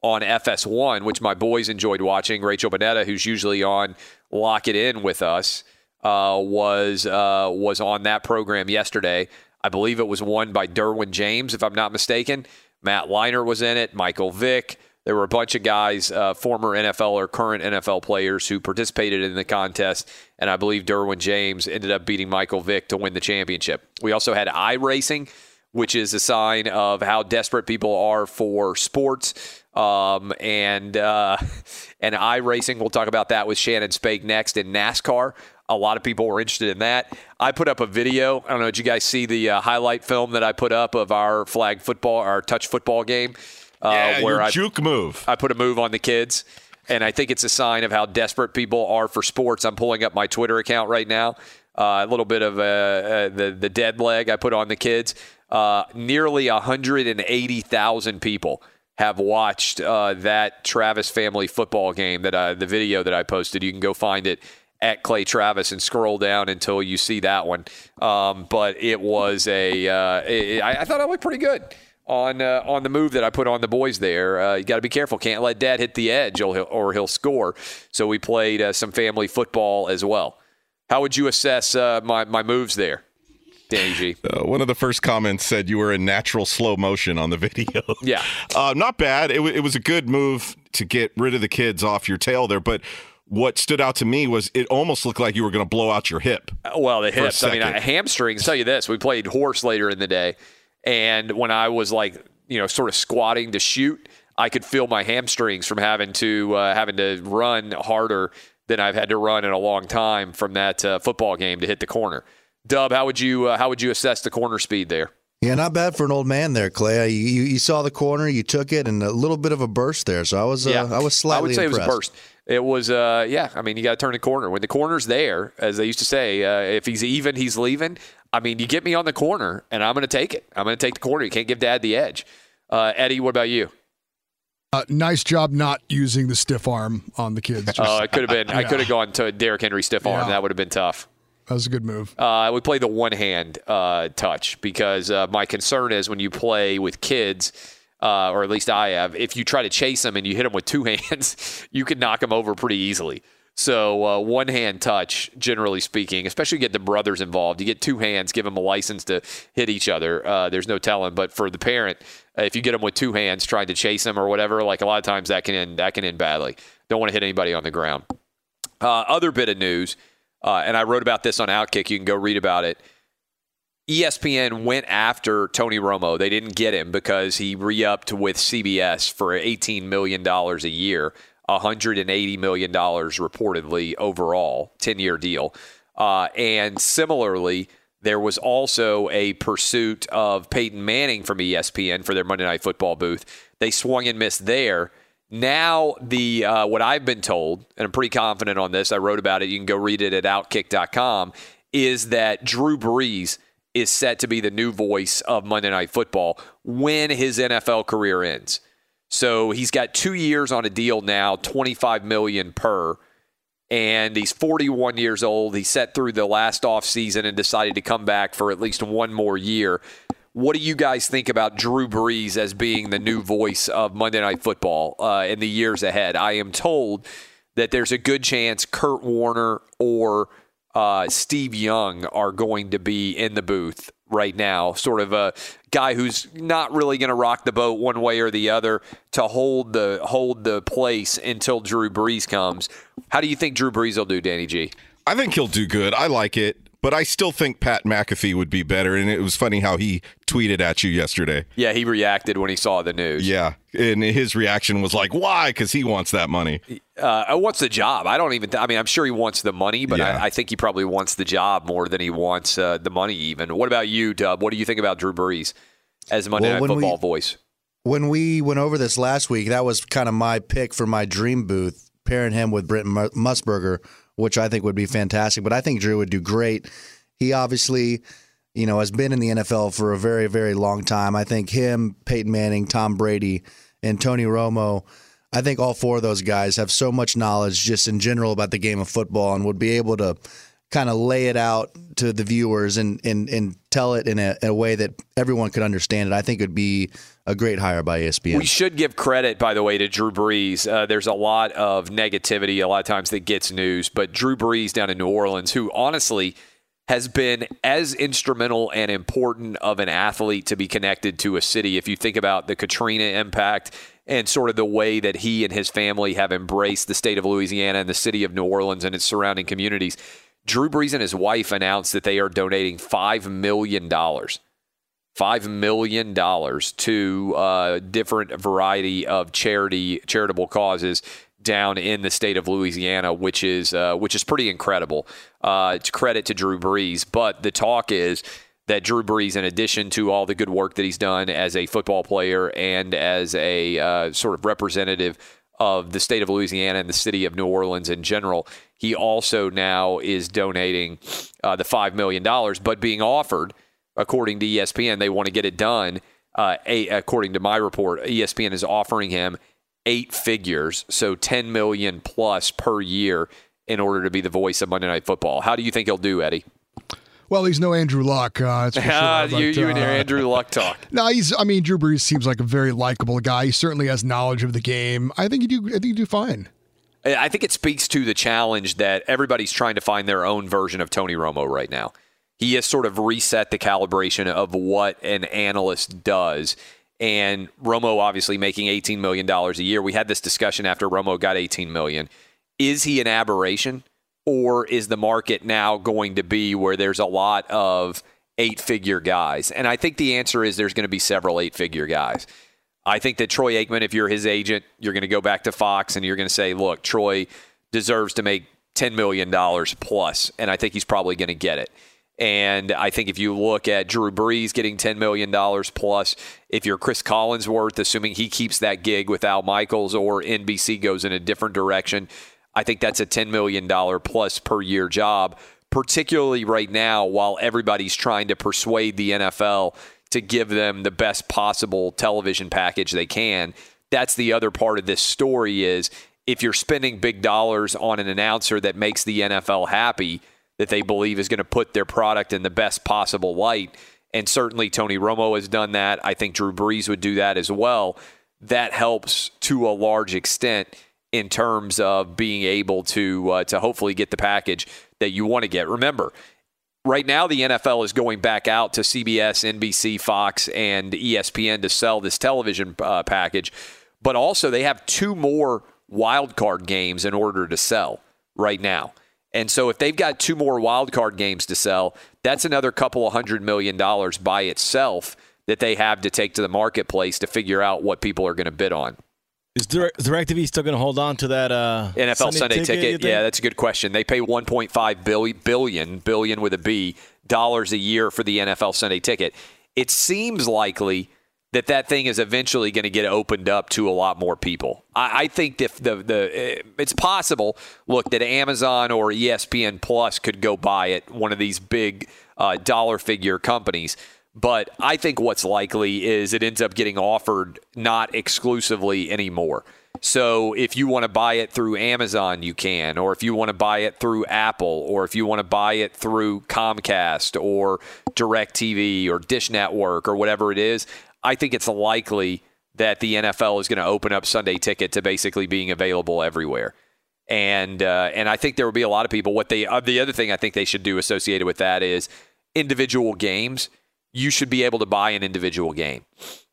on FS1, which my boys enjoyed watching. Rachel Bonnetta, who's usually on Lock It In with us, uh, was uh, was on that program yesterday. I believe it was won by Derwin James, if I'm not mistaken. Matt Leinart was in it, Michael Vick. There were a bunch of guys, uh, former NFL or current NFL players, who participated in the contest, and I believe Derwin James ended up beating Michael Vick to win the championship. We also had iRacing, which is a sign of how desperate people are for sports. Um, and uh, [laughs] and we'll talk about that with Shannon Spake next. In NASCAR, a lot of people were interested in that. I put up a video. I don't know. Did you guys see the uh, highlight film that I put up of our flag football, our touch football game? Uh, yeah, where your I, juke move. I put a move on the kids, and I think it's a sign of how desperate people are for sports. I'm pulling up my Twitter account right now. Uh, a little bit of uh, uh, the the dead leg I put on the kids. Uh, nearly 180,000 people have watched uh, that Travis family football game that I, the video that I posted. You can go find it at Clay Travis and scroll down until you see that one. Um, but it was a. Uh, it, I, I thought I looked pretty good on uh, on the move that I put on the boys there. Uh, you got to be careful; can't let Dad hit the edge, or he'll, or he'll score. So we played uh, some family football as well. How would you assess uh, my my moves there? Danny G. [laughs] Uh, one of the first comments said you were in natural slow motion on the [laughs] video. Yeah. Uh, not bad. It, w- it was a good move to get rid of the kids off your tail there. But what stood out to me was it almost looked like you were going to blow out your hip. Uh, Well, the for a hips. I mean. I, hamstrings. Tell you this: we played horse later in the day, and when I was like, you know, sort of squatting to shoot, I could feel my hamstrings from having to uh, having to run harder than I've had to run in a long time from that uh, football game to hit the corner. Dub, how would you uh, how would you assess the corner speed there? Yeah, not bad for an old man there, Clay. You, you, you saw the corner, you took it, and a little bit of a burst there. So I was, uh, I was slightly I would say impressed. it was a burst. It was, uh, yeah. I mean, you got to turn the corner. When the corner's there, as they used to say, uh, if he's even, he's leaving. I mean, you get me on the corner, and I'm going to take it. I'm going to take the corner. You can't give Dad the edge. Uh, Eddie, what about you? Uh, nice job not using the stiff arm on the kids. [laughs] Oh, it could have been. I could have gone to Derrick Henry stiff arm. Yeah. That would have been tough. That was a good move. Uh, we play the one hand uh, touch because uh, my concern is when you play with kids, uh, or at least I have. If you try to chase him and you hit him with two [laughs] hands, you can knock him over pretty easily. So uh, one hand touch, generally speaking, especially get the brothers involved. You get two hands, give them a license to hit each other. Uh, there's no telling. But for the parent, uh, if you get them with two hands trying to chase them or whatever, like a lot of times that can end that can end badly. Don't want to hit anybody on the ground. Uh, other bit of news, uh, and I wrote about this on Outkick. You can go read about it. ESPN went after Tony Romo. They didn't get him because he re-upped with CBS for $18 million a year, $180 million reportedly overall, 10-year deal. Uh, and similarly, there was also a pursuit of Peyton Manning from ESPN for their Monday Night Football booth. They swung and missed there. Now, the uh, what I've been told, and I'm pretty confident on this, I wrote about it. You can go read it at Outkick.com. Is that Drew Brees is set to be the new voice of Monday Night Football when his NFL career ends. So he's got two years on a deal now, 25 million per, and he's 41 years old. He set through the last off season and decided to come back for at least one more year. What do you guys think about Drew Brees as being the new voice of Monday Night Football uh, in the years ahead? I am told that there's a good chance Kurt Warner or uh, Steve Young are going to be in the booth right now. Sort of a guy who's not really going to rock the boat one way or the other to hold the hold the place until Drew Brees comes. How do you think Drew Brees will do, Danny G? I think he'll do good. I like it, but I still think Pat McAfee would be better. And it was funny how he tweeted at you yesterday. Yeah, he reacted when he saw the news. Yeah, and his reaction was like, "Why?" Because he wants that money. Uh, what's the job? I don't even. Th- I mean, I'm sure he wants the money, but Yeah. I, I think he probably wants the job more than he wants uh, the money. Even. What about you, Dub? What do you think about Drew Brees as Monday Well, Night when we- Football voice? When we went over this last week, that was kind of my pick for my dream booth, pairing him with Brenton Mu- Musburger, which I think would be fantastic. But I think Drew would do great. He obviously, you know, has been in the NFL for a very, very long time. I think him, Peyton Manning, Tom Brady, and Tony Romo. I think all four of those guys have so much knowledge just in general about the game of football and would be able to kind of lay it out to the viewers and and, and tell it in a, in a way that everyone could understand it. I think it would be a great hire by ESPN. We should give credit, by the way, to Drew Brees. Uh, there's a lot of negativity a lot of times that gets news, but Drew Brees down in New Orleans, who honestly has been as instrumental and important of an athlete to be connected to a city. If you think about the Katrina impact and sort of the way that he and his family have embraced the state of Louisiana and the city of New Orleans and its surrounding communities, Drew Brees and his wife announced that they are donating $5 million five million dollars to a different variety of charity charitable causes down in the state of Louisiana, which is uh, which is pretty incredible. Uh, it's credit to Drew Brees, but the talk is that Drew Brees, in addition to all the good work that he's done as a football player and as a uh, sort of representative of the state of Louisiana and the city of New Orleans in general, he also now is donating uh, the five million dollars, but being offered according to ESPN, they want to get it done. Uh, a, according to my report, ESPN is offering him eight figures, so ten million plus per year, in order to be the voice of Monday Night Football. How do you think he'll do, Eddie? Well, he's no Andrew Luck. Uh, that's for [laughs] sure, but, you, you and your uh, Andrew Luck [laughs] talk. No, he's. I mean, Drew Brees seems like a very likable guy. He certainly has knowledge of the game. I think you do. I think you do fine. I think it speaks to the challenge that everybody's trying to find their own version of Tony Romo right now. He has sort of reset the calibration of what an analyst does. And Romo obviously making $18 million a year. We had this discussion after Romo got 18 million. Is he an aberration? Or is the market now going to be where there's a lot of eight figure guys? And I think the answer is there's going to be several eight figure guys. I think that Troy Aikman, if you're his agent, you're going to go back to Fox and you're going to say, look, Troy deserves to make $10 million plus, and I think he's probably going to get it. And I think if you look at Drew Brees getting $10 million plus, if you're Cris Collinsworth, assuming he keeps that gig with Al Michaels or NBC goes in a different direction, I think that's a $10 million plus per year job, particularly right now while everybody's trying to persuade the NFL to give them the best possible television package they can. That's the other part of this story is if you're spending big dollars on an announcer that makes the NFL happy, that they believe is going to put their product in the best possible light, and certainly Tony Romo has done that. I think Drew Brees would do that as well. That helps to a large extent in terms of being able to uh, to hopefully get the package that you want to get. Remember, right now the NFL is going back out to CBS, NBC, Fox, and ESPN to sell this television uh, package, but also they have two more wild card games in order to sell right now. And so if they've got two more wild card games to sell, that's another couple of hundred million dollars by itself that they have to take to the marketplace to figure out what people are going to bid on. Is DirecTV still going to hold on to that uh, NFL Sunday, you ticket. think? Yeah, that's a good question. They pay 1.5 billion, billion, billion with a B dollars a year for the NFL Sunday ticket. It seems likely that that thing is eventually going to get opened up to a lot more people. I, I think if the the eh, it's possible. Look, that Amazon or ESPN Plus could go buy it, one of these big uh, dollar figure companies. But I think what's likely is it ends up getting offered not exclusively anymore. So if you want to buy it through Amazon, you can, or if you want to buy it through Apple, or if you want to buy it through Comcast or DirecTV or Dish Network or whatever it is, I think it's likely that the NFL is going to open up Sunday Ticket to basically being available everywhere. And uh, and I think there will be a lot of people. What they uh, the other thing I think they should do associated with that is individual games. You should be able to buy an individual game.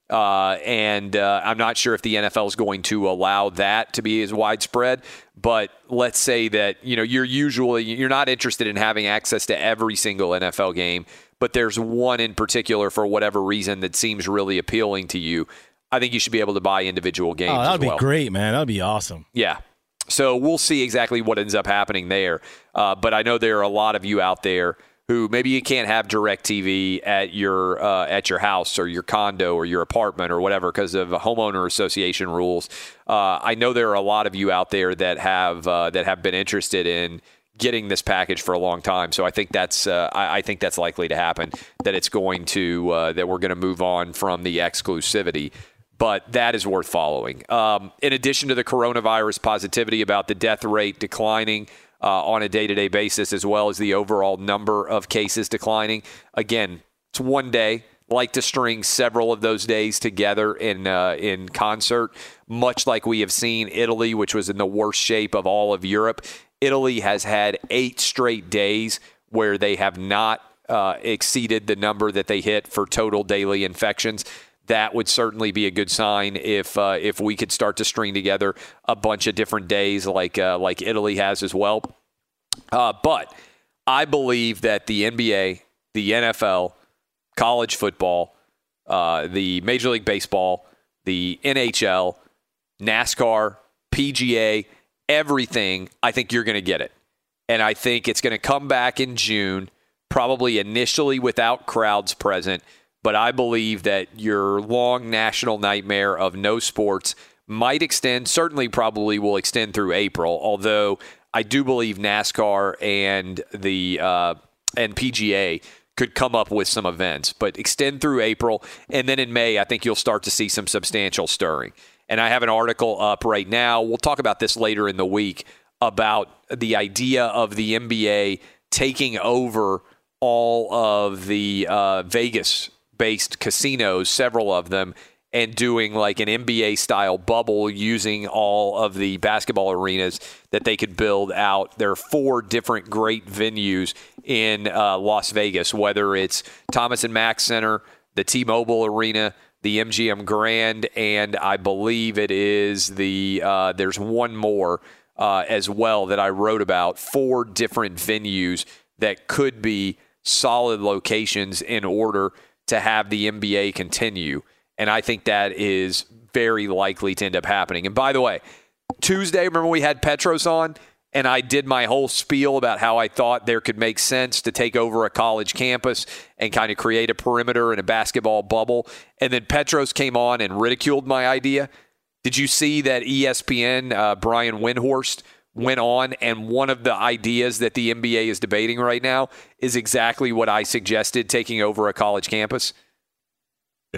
Uh, and uh, I'm not sure if the NFL is going to allow that to be as widespread. But let's say that you know you're usually you're not interested in having access to every single NFL game, but there's one in particular for whatever reason that seems really appealing to you. I think you should be able to buy individual games. Oh, that as would well. be great, man. That would be awesome. Yeah. So we'll see exactly what ends up happening there. Uh, but I know there are a lot of you out there who maybe you can't have DirecTV at your uh, at your house or your condo or your apartment or whatever because of homeowner association rules. Uh, I know there are a lot of you out there that have uh, that have been interested in getting this package for a long time. So I think that's uh, I, I think that's likely to happen. That it's going to uh, that we're going to move on from the exclusivity but that is worth following. Um, in addition to the coronavirus positivity about the death rate declining uh, on a day to day basis, as well as the overall number of cases declining, again, it's one day. Like to string several of those days together in uh, in concert, much like we have seen Italy, which was in the worst shape of all of Europe. Italy has had eight straight days where they have not uh, exceeded the number that they hit for total daily infections that would certainly be a good sign if uh, if we could start to string together a bunch of different days like uh, like Italy has as well. Uh, but I believe that the NBA, the NFL, college football, uh, the Major League Baseball, the NHL, NASCAR, PGA, everything, I think you're going to get it. And I think it's going to come back in June, probably initially without crowds present but I believe that your long national nightmare of no sports might extend, certainly probably will extend through April, although I do believe NASCAR and the uh, and PGA could come up with some events, but extend through April, and then in May, I think you'll start to see some substantial stirring. And I have an article up right now. We'll talk about this later in the week about the idea of the NBA taking over all of the uh, Vegas based casinos, several of them, and doing like an NBA style bubble using all of the basketball arenas that they could build out. There are four different great venues in uh, Las Vegas, whether it's Thomas and Mack Center, the T Mobile Arena, the MGM Grand, and I believe it is the, uh, there's one more uh, as well that I wrote about. Four different venues that could be solid locations in order to have the NBA continue. And I think that is very likely to end up happening. And by the way, Tuesday, remember we had Petros on? And I did my whole spiel about how I thought there could make sense to take over a college campus and kind of create a perimeter and a basketball bubble. And then Petros came on and ridiculed my idea. Did you see that ESPN, uh, Brian Windhorst, went on, and one of the ideas that the NBA is debating right now is exactly what I suggested taking over a college campus.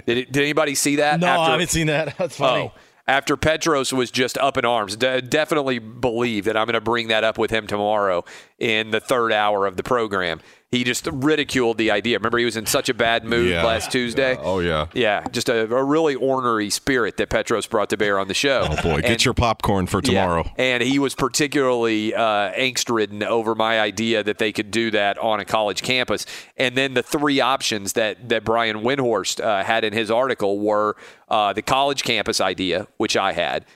Did, it, did anybody see that? No, I haven't seen that. [laughs] That's funny. Oh, after Petros was just up in arms, De- definitely believe that I'm going to bring that up with him tomorrow in the third hour of the program. He just ridiculed the idea. Remember, he was in such a bad mood Yeah. last Tuesday. Oh yeah. Yeah, just a, a really ornery spirit that Petros brought to bear on the show. Oh boy, get your popcorn for tomorrow. yeah, And he was particularly uh, angst ridden over my idea that they could do that on a college campus. And then the three options that, that Brian Windhorst uh, had in his article were uh, the college campus idea, which I had,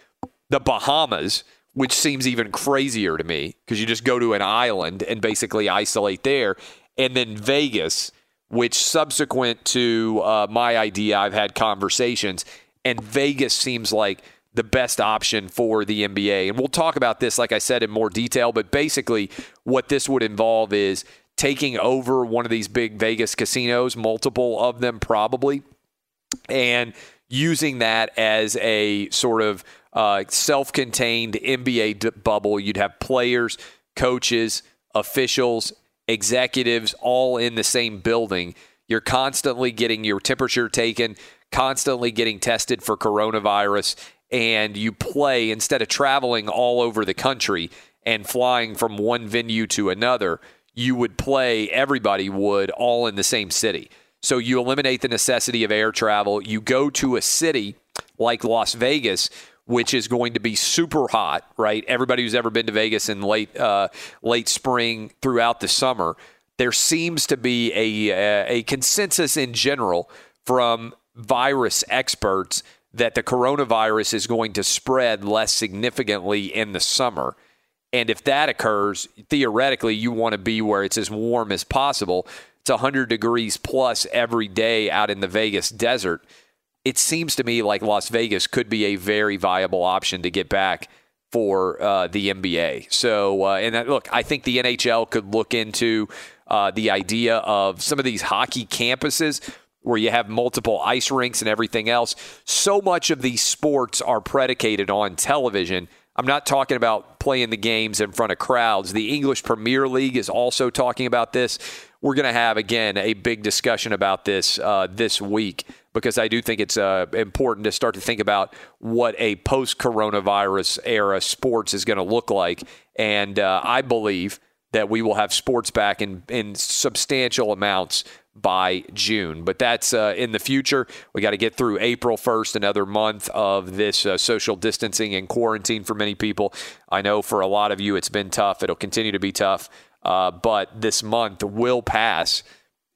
the Bahamas, which seems even crazier to me because you just go to an island and basically isolate there, and then Vegas, which subsequent to uh, my idea, I've had conversations, and Vegas seems like the best option for the NBA. And we'll talk about this, like I said, in more detail, but basically, what this would involve is taking over one of these big Vegas casinos, multiple of them probably, and using that as a sort of uh, self-contained NBA d- bubble. You'd have players, coaches, officials, executives all in the same building. You're constantly getting your temperature taken, constantly getting tested for coronavirus, and you play instead of traveling all over the country and flying from one venue to another. You would play, everybody would, all in the same city. So you eliminate the necessity of air travel. You go to a city like Las Vegas, which is going to be super hot, right? Everybody who's ever been to Vegas in late uh, late spring throughout the summer, there seems to be a a consensus in general from virus experts that the coronavirus is going to spread less significantly in the summer. And if that occurs, theoretically, you want to be where it's as warm as possible. It's 100 degrees plus every day out in the Vegas desert. It seems to me like Las Vegas could be a very viable option to get back for uh, the NBA. So, uh, and that, look, I think the NHL could look into uh, the idea of some of these hockey campuses where you have multiple ice rinks and everything else. So much of these sports are predicated on television. I'm not talking about playing the games in front of crowds. The English Premier League is also talking about this. We're going to have, again, a big discussion about this uh, this week because I do think it's uh, important to start to think about what a post coronavirus era sports is going to look like. And uh, I believe that we will have sports back in, in substantial amounts by June. But that's uh, in the future. We got to get through April 1st, another month of this uh, social distancing and quarantine for many people. I know for a lot of you it's been tough. It'll continue to be tough. Uh, but this month will pass,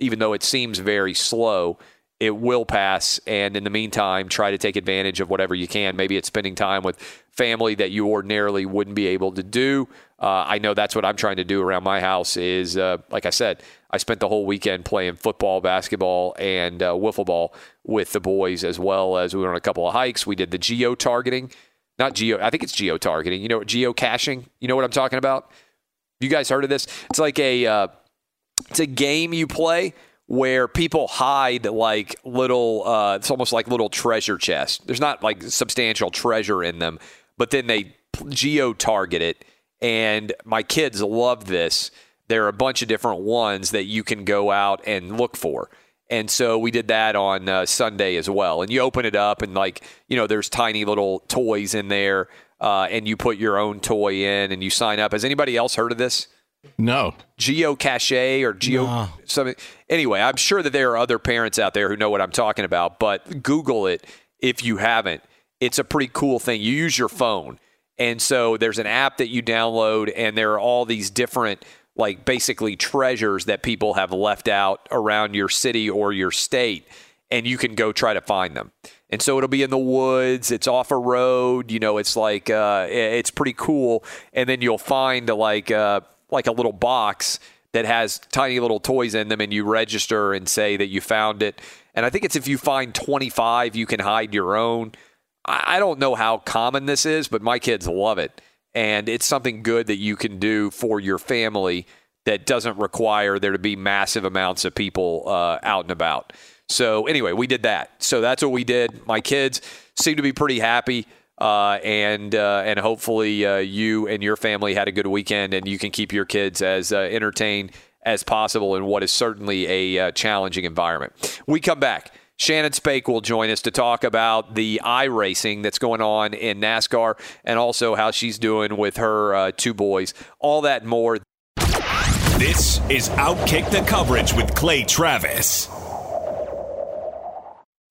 even though it seems very slow. It will pass. And in the meantime, try to take advantage of whatever you can. Maybe it's spending time with family that you ordinarily wouldn't be able to do. Uh, I know that's what I'm trying to do around my house. Is uh, like I said, I spent the whole weekend playing football, basketball, and uh, wiffle ball with the boys, as well as we went on a couple of hikes. We did the geo targeting, not geo. I think it's geo targeting. You know, geocaching. You know what I'm talking about? You guys heard of this? It's like a uh, it's a game you play where people hide like little. Uh, it's almost like little treasure chests. There's not like substantial treasure in them, but then they geo target it. And my kids love this. There are a bunch of different ones that you can go out and look for. And so we did that on uh, Sunday as well. And you open it up, and like, you know, there's tiny little toys in there, uh, and you put your own toy in and you sign up. Has anybody else heard of this? No. Geocache or geo No. something. Anyway, I'm sure that there are other parents out there who know what I'm talking about, but Google it if you haven't. It's a pretty cool thing. You use your phone. And so there's an app that you download, and there are all these different, like basically treasures that people have left out around your city or your state, and you can go try to find them. And so it'll be in the woods, it's off a road, you know, it's like, uh, it's pretty cool. And then you'll find like, uh, like a little box that has tiny little toys in them, and you register and say that you found it. And I think it's if you find 25, you can hide your own. I don't know how common this is, but my kids love it. And it's something good that you can do for your family that doesn't require there to be massive amounts of people uh, out and about. So, anyway, we did that. So, that's what we did. My kids seem to be pretty happy. Uh, and uh, and hopefully uh, you and your family had a good weekend, and you can keep your kids as entertained as possible in what is certainly a challenging environment. We come back. Shannon Spake will join us to talk about the iRacing that's going on in NASCAR, and also how she's doing with her uh, two boys. All that more. This is Outkick the Coverage with Clay Travis.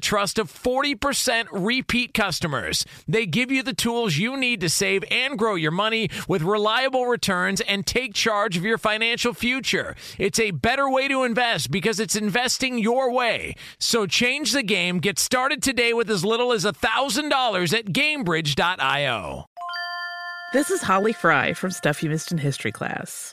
trust of 40% repeat customers. They give you the tools you need to save and grow your money with reliable returns and take charge of your financial future. It's a better way to invest because it's investing your way. So change the game. Get started today with as little as $1,000 at Gainbridge.io. This is Holly Fry from Stuff You Missed in History class.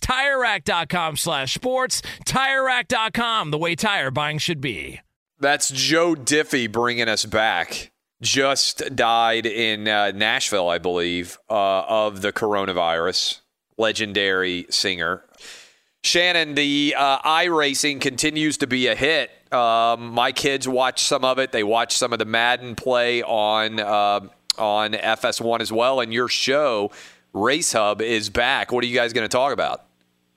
TireRack.com slash sports. TireRack.com, the way tire buying should be. That's Joe Diffie bringing us back. Just died in uh, Nashville, I believe, uh, of the coronavirus. Legendary singer. Shannon, the uh, iRacing continues to be a hit. Um, my kids watch some of it. They watch some of the Madden play on uh, on FS1 as well. And your show, Race Hub, is back. What are you guys going to talk about?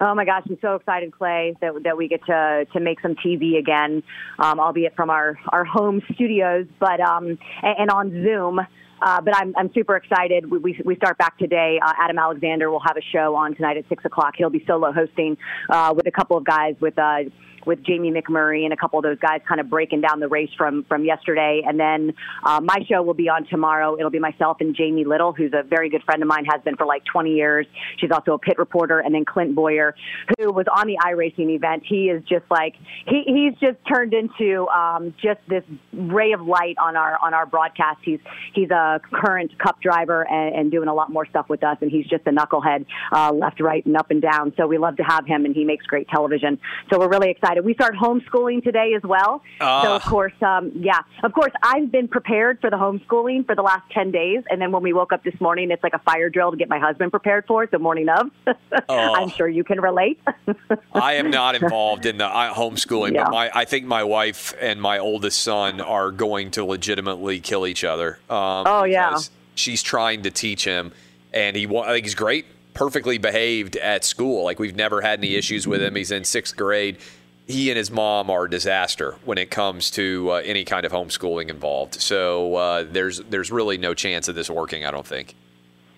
Oh my gosh, I'm so excited, Clay, that that we get to to make some TV again, um, albeit from our our home studios, but um, and, and on Zoom. Uh, but I'm, I'm super excited. We, we, we start back today. Uh, Adam Alexander will have a show on tonight at 6 o'clock. He'll be solo hosting uh, with a couple of guys with uh, with Jamie McMurray and a couple of those guys kind of breaking down the race from from yesterday. And then uh, my show will be on tomorrow. It'll be myself and Jamie Little, who's a very good friend of mine, has been for like 20 years. She's also a pit reporter, and then Clint Bowyer, who was on the iRacing event. He is just like he he's just turned into um, just this ray of light on our on our broadcast. He's he's a current Cup driver and, and doing a lot more stuff with us, and he's just a knucklehead, uh, left, right, and up and down. So we love to have him, and he makes great television. So we're really excited. We start homeschooling today as well. Ah. So of course, um, yeah, of course, I've been prepared for the homeschooling for the last ten days, and then when we woke up this morning, it's like a fire drill to get my husband prepared for it the morning of. [laughs] Oh. I'm sure you can relate. [laughs] I am not involved in the uh, homeschooling, Yeah. but my I think my wife and my oldest son are going to legitimately kill each other. Um, Oh, yeah. She's trying to teach him, and he wa- I think he's great, perfectly behaved at school. Like we've never had any issues with him. He's in sixth grade. He and his mom are a disaster when it comes to uh, any kind of homeschooling involved. So uh, there's there's really no chance of this working. I don't think.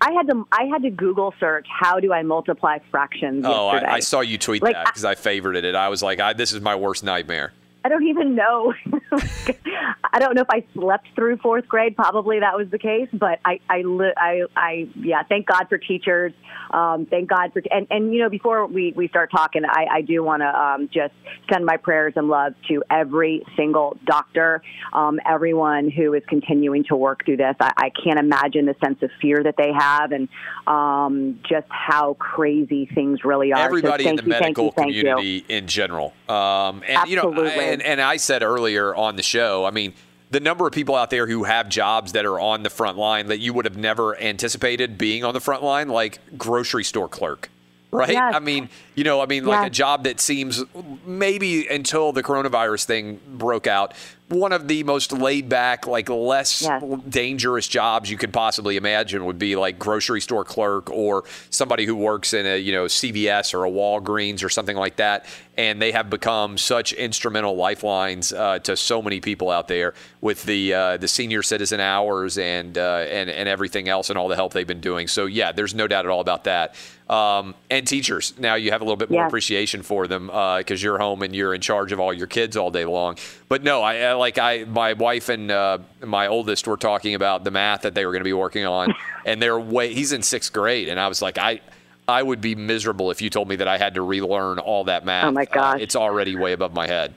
I had to I had to Google search how do I multiply fractions Oh. I, I saw you tweet Like, that because I favorited it. I was like, I, this is my worst nightmare. I don't even know. [laughs] I don't know if I slept through fourth grade. Probably that was the case, but I, I, I, I yeah. Thank God for teachers. Um, thank God for and and you know before we we start talking, I, I do want to um, just send my prayers and love to every single doctor, um, everyone who is continuing to work through this. I, I can't imagine the sense of fear that they have and um, just how crazy things really are. So everybody in thank the you, thank medical you, thank you. community in general. Um, and you know, Absolutely. and, and I said earlier on the show, I mean, the number of people out there who have jobs that are on the front line that you would have never anticipated being on the front line, like grocery store clerk. Right? Yes. I mean, you know, I mean, like a job that seems maybe until the coronavirus thing broke out, one of the most laid back, like less dangerous jobs you could possibly imagine would be like grocery store clerk or somebody who works in a, you know, CVS or a Walgreens or something like that. And they have become such instrumental lifelines uh, to so many people out there with the uh, the senior citizen hours and, uh, and and everything else and all the help they've been doing. So yeah, there's no doubt at all about that. Um, and teachers, now you have a little bit more Yes. appreciation for them because you're home and you're in charge of all your kids all day long. But no, I, I like I my wife and uh, my oldest were talking about the math that they were going to be working on, [laughs] and they're way he's in sixth grade, and I was like I. I would be miserable if you told me that I had to relearn all that math. Oh, my Uh, it's already way above my head.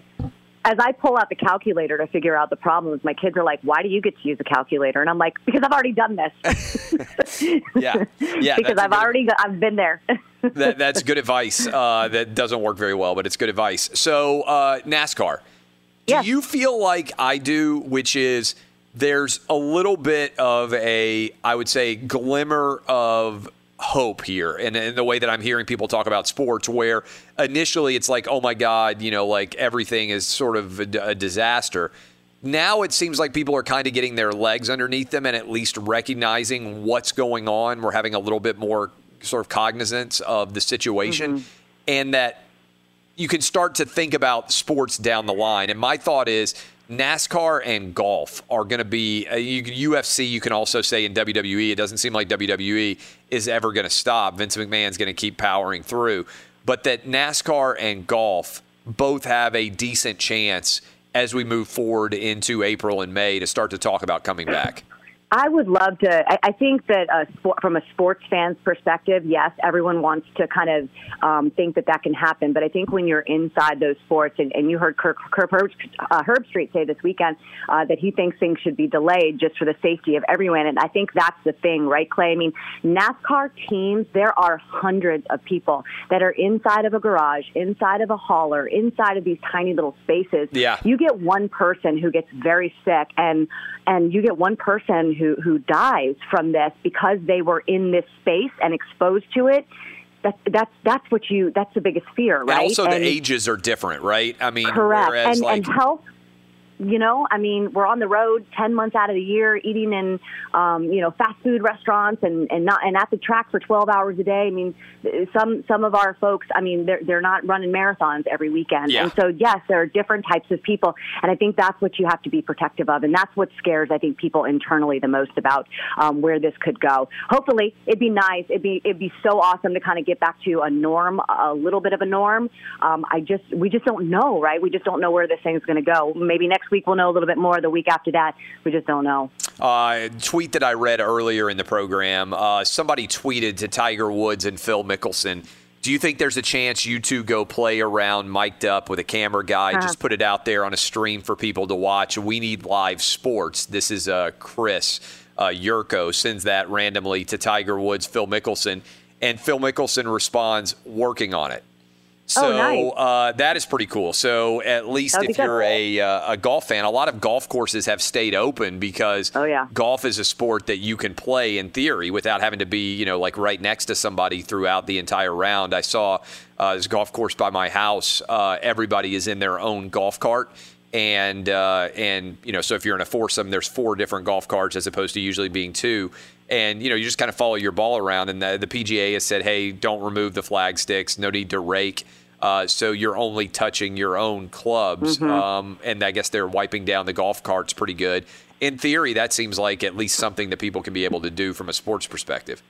As I pull out the calculator to figure out the problems, my kids are like, "Why do you get to use a calculator?" And I'm like, "Because I've already done this. [laughs] Yeah, yeah. [laughs] because I've good- already I've been there." [laughs] that, that's good advice. Uh, that doesn't work very well, but it's good advice. So, uh, NASCAR. Do you feel like I do, which is there's a little bit of a, I would say, glimmer of hope here and in the way that I'm hearing people talk about sports, where initially it's like, oh my God, you know, like everything is sort of a, a disaster. Now it seems like people are kind of getting their legs underneath them and at least recognizing what's going on. We're having a little bit more sort of cognizance of the situation mm-hmm. and that you can start to think about sports down the line. And my thought is NASCAR and golf are going to be uh, you, UFC. You can also say in WWE, it doesn't seem like WWE is ever going to stop. Vince McMahon's going to keep powering through, but that NASCAR and golf both have a decent chance as we move forward into April and May to start to talk about coming back. I would love to. I, I think that uh, sport, from a sports fan's perspective, yes, everyone wants to kind of um, think that that can happen. But I think when you're inside those sports, and, and you heard Kirk, Kirk Herb, uh, Herbstreit say this weekend uh, that he thinks things should be delayed just for the safety of everyone. And I think that's the thing, right, Clay? I mean, NASCAR teams, there are hundreds of people that are inside of a garage, inside of a hauler, inside of these tiny little spaces. Yeah. You get one person who gets very sick, and and you get one person who who dies from this because they were in this space and exposed to it. That's that's that's what you that's the biggest fear, right? And also, the ages are different, right? I mean, Correct. whereas and, like and health You know, I mean, we're on the road ten months out of the year, eating in, um, you know, fast food restaurants and and not and at the track for twelve hours a day. I mean, some some of our folks, I mean, they're they're not running marathons every weekend, Yeah. and so yes, there are different types of people, and I think that's what you have to be protective of, and that's what scares I think people internally the most about um, where this could go. Hopefully, it'd be nice. It'd be it'd be so awesome to kind of get back to a norm, a little bit of a norm. Um, I just we just don't know, right? We just don't know where this thing's going to go. Maybe next week we'll know a little bit more. The week after that, we just don't know. Uh, tweet that I read earlier in the program. Uh, somebody tweeted to Tiger Woods and Phil Mickelson. Do you think there's a chance you two go play around mic'd up with a camera guy? Uh-huh. Just put it out there on a stream for people to watch. We need live sports. This is uh, Chris uh, Yurko sends that randomly to Tiger Woods, Phil Mickelson, and Phil Mickelson responds, working on it. So Oh, nice. uh, that is pretty cool. So at least That'd if you're a, uh, a golf fan, a lot of golf courses have stayed open because Oh, yeah. golf is a sport that you can play in theory without having to be, you know, like right next to somebody throughout the entire round. I saw uh, this golf course by my house. Uh, everybody is in their own golf cart. And uh, and you know, so if you're in a foursome, there's four different golf carts as opposed to usually being two. And you know, you just kind of follow your ball around. And the, the PGA has said, hey, don't remove the flag sticks. No need to rake. Uh, so you're only touching your own clubs. Mhm. Um, and I guess they're wiping down the golf carts pretty good. In theory, that seems like at least something that people can be able to do from a sports perspective.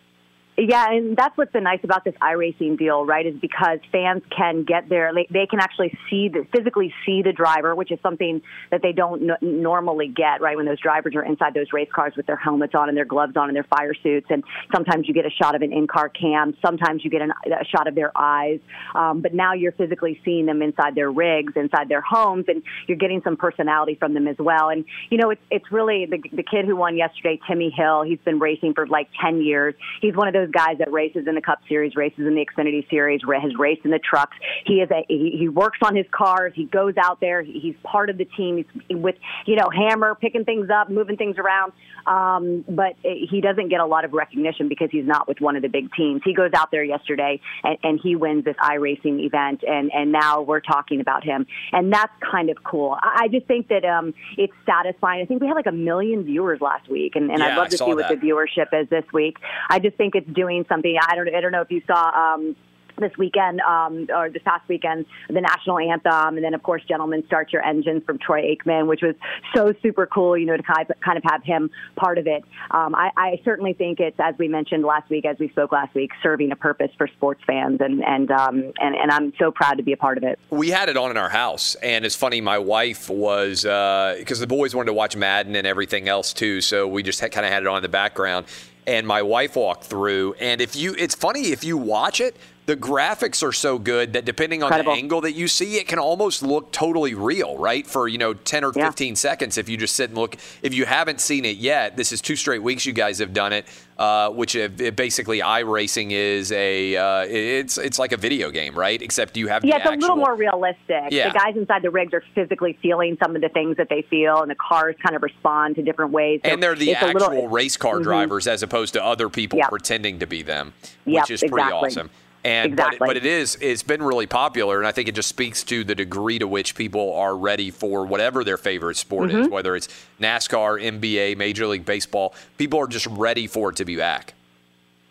Yeah, and that's what's been nice about this iRacing deal, right? Is because fans can get there, they, can actually see the physically see the driver, which is something that they don't n- normally get, right? When those drivers are inside those race cars with their helmets on and their gloves on and their fire suits, and sometimes you get a shot of an in-car cam, sometimes you get an, a shot of their eyes, um, but now you're physically seeing them inside their rigs, inside their homes, and you're getting some personality from them as well. And you know, it's it's really the the kid who won yesterday, Timmy Hill. He's been racing for like ten years. He's one of those guys that races in the Cup Series, races in the Xfinity Series, has raced in the trucks. He is a he, he works on his cars. He goes out there. He, he's part of the team. He's with you know hammer, picking things up, moving things around. Um, but he doesn't get a lot of recognition because he's not with one of the big teams. He goes out there yesterday and, and he wins this iRacing event, and and now we're talking about him, and that's kind of cool. I, I just think that um, it's satisfying. I think we had like a million viewers last week, and, and Yeah, I'd love to see what that. the viewership is this week. I just think it's doing something. I don't I don't know if you saw. Um, this weekend, um, or this past weekend, the national anthem, and then of course, "Gentlemen, Start Your Engines" from Troy Aikman, which was so super cool. You know, to kind of, have him part of it. Um, I, I certainly think it's, as we mentioned last week, as we spoke last week, serving a purpose for sports fans, and and um, and, and I'm so proud to be a part of it. We had it on in our house, and it's funny. My wife was because the boys wanted to watch Madden and everything else too, so we just kind of had it on in the background. And my wife walked through, and if you, it's funny if you watch it. The graphics are so good that depending on Incredible. the angle that you see, it can almost look totally real, right? For you know, ten or fifteen seconds, if you just sit and look. If you haven't seen it yet, this is two straight weeks you guys have done it. Uh, which it, it basically iRacing is a uh, it's it's like a video game, right? Except you have Yeah, the it's a little more realistic. Yeah. The guys inside the rigs are physically feeling some of the things that they feel, and the cars kind of respond to different ways. So and they're the actual little, race car Mhm. drivers as opposed to other people Yep. pretending to be them, which Yep, is pretty exactly. awesome. And Exactly. but, but it is it's been really popular, and I think it just speaks to the degree to which people are ready for whatever their favorite sport is, Mhm. whether it's NASCAR, NBA, Major League Baseball. People are just ready for it to be back.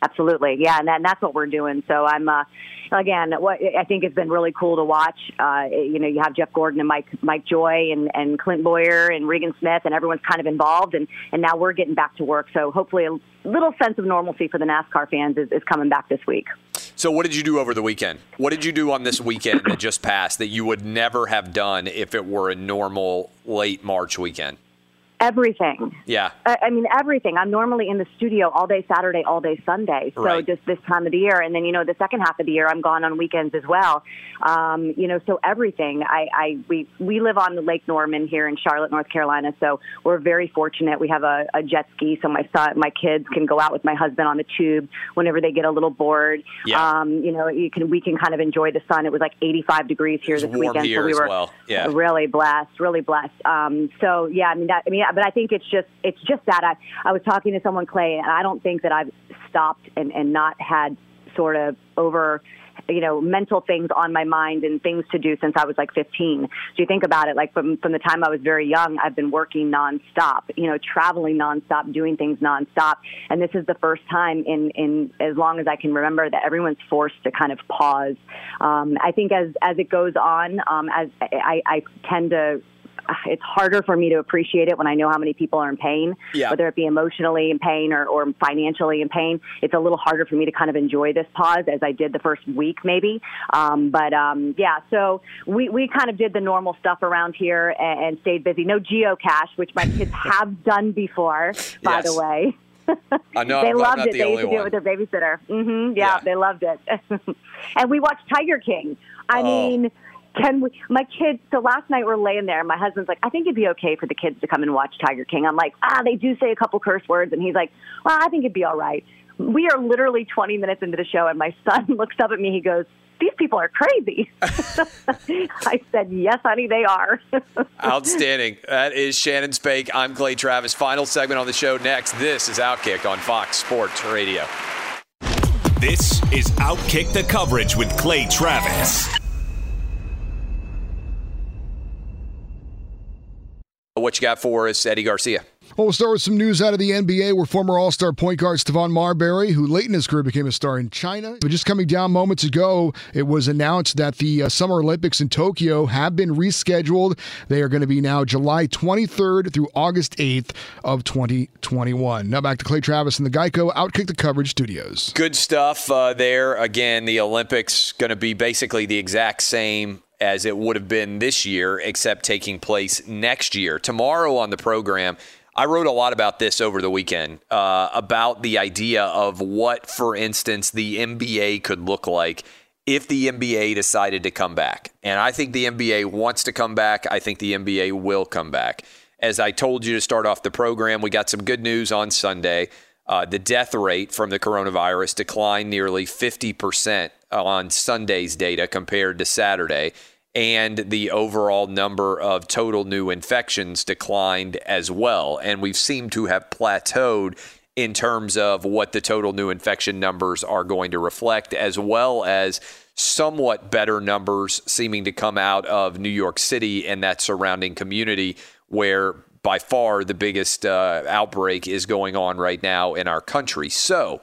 Absolutely, yeah, and, that, and that's what we're doing. So I'm, uh, again, what I think has been really cool to watch. Uh, you know, you have Jeff Gordon and Mike Mike Joy and, and Clint Bowyer and Regan Smith, and everyone's kind of involved, and and now we're getting back to work. So hopefully, a little sense of normalcy for the NASCAR fans is, is coming back this week. So, what did you do over the weekend? What did you do on this weekend that just passed that you would never have done if it were a normal late March weekend? Everything. Yeah. I I mean, everything. I'm normally in the studio all day Saturday, all day Sunday. So Right. just this time of the year, and then you know the second half of the year, I'm gone on weekends as well. Um, you know, so everything. I, I we we live on the Lake Norman here in Charlotte, North Carolina. So we're very fortunate. We have a, a jet ski, so my son, my kids can go out with my husband on the tube whenever they get a little bored. Yeah. Um, you know, you can we can kind of enjoy the sun. It was like 85 degrees here this weekend, so we as were well. Yeah. really blessed, really blessed. Um, so yeah, I mean that. I mean, but I think it's just it's just that I I was talking to someone Clay, and I don't think that I've stopped and and not had sort of over you know, mental things on my mind and things to do since I was like 15. So you think about it, like from from the time I was very young, I've been working nonstop, you know, traveling nonstop, doing things nonstop, and this is the first time in in as long as I can remember that everyone's forced to kind of pause. Um, I think as as it goes on, um, as I, I tend to it's harder for me to appreciate it when I know how many people are in pain, Yeah. whether it be emotionally in pain or, or financially in pain. It's a little harder for me to kind of enjoy this pause as I did the first week, maybe. Um, but um, yeah, so we, we kind of did the normal stuff around here and, and stayed busy. No geocache, which my kids [laughs] have done before, by the way. I know [laughs] they I'm loved it. the They used to do it with their babysitter. hmm yeah, Yeah. they loved it. [laughs] and we watched Tiger King. I Oh. mean, can we? My kids. So last night we're laying there. and My husband's like, I think it'd be okay for the kids to come and watch Tiger King. I'm like, ah, they do say a couple curse words, and he's like, well, I think it'd be all right. We are literally 20 minutes into the show, and my son [laughs] looks up at me. He goes. These people are crazy. [laughs] I said, "Yes, honey, they are." [laughs] Outstanding. That is Shannon Spake. I'm Clay Travis. Final segment on the show next. This is Outkick on Fox Sports Radio. This is Outkick the Coverage with Clay Travis. What you got for us, Eddie Garcia? Well, we'll start with some news out of the NBA where former All Star point guard Stephon Marbury, who late in his career became a star in China, but just coming down moments ago, it was announced that the uh, Summer Olympics in Tokyo have been rescheduled. They are going to be now July 23rd through August 8th of 2021. Now back to Clay Travis in the Geico Outkick the Coverage studios. Good stuff uh, there. Again, the Olympics going to be basically the exact same as it would have been this year, except taking place next year. Tomorrow on the program, I wrote a lot about this over the weekend uh, about the idea of what, for instance, the NBA could look like if the NBA decided to come back. And I think the NBA wants to come back. I think the NBA will come back. As I told you to start off the program, we got some good news on Sunday. Uh, the death rate from the coronavirus declined nearly 50% on Sunday's data compared to Saturday. And the overall number of total new infections declined as well. And we've seemed to have plateaued in terms of what the total new infection numbers are going to reflect, as well as somewhat better numbers seeming to come out of New York City and that surrounding community, where by far the biggest uh, outbreak is going on right now in our country. So,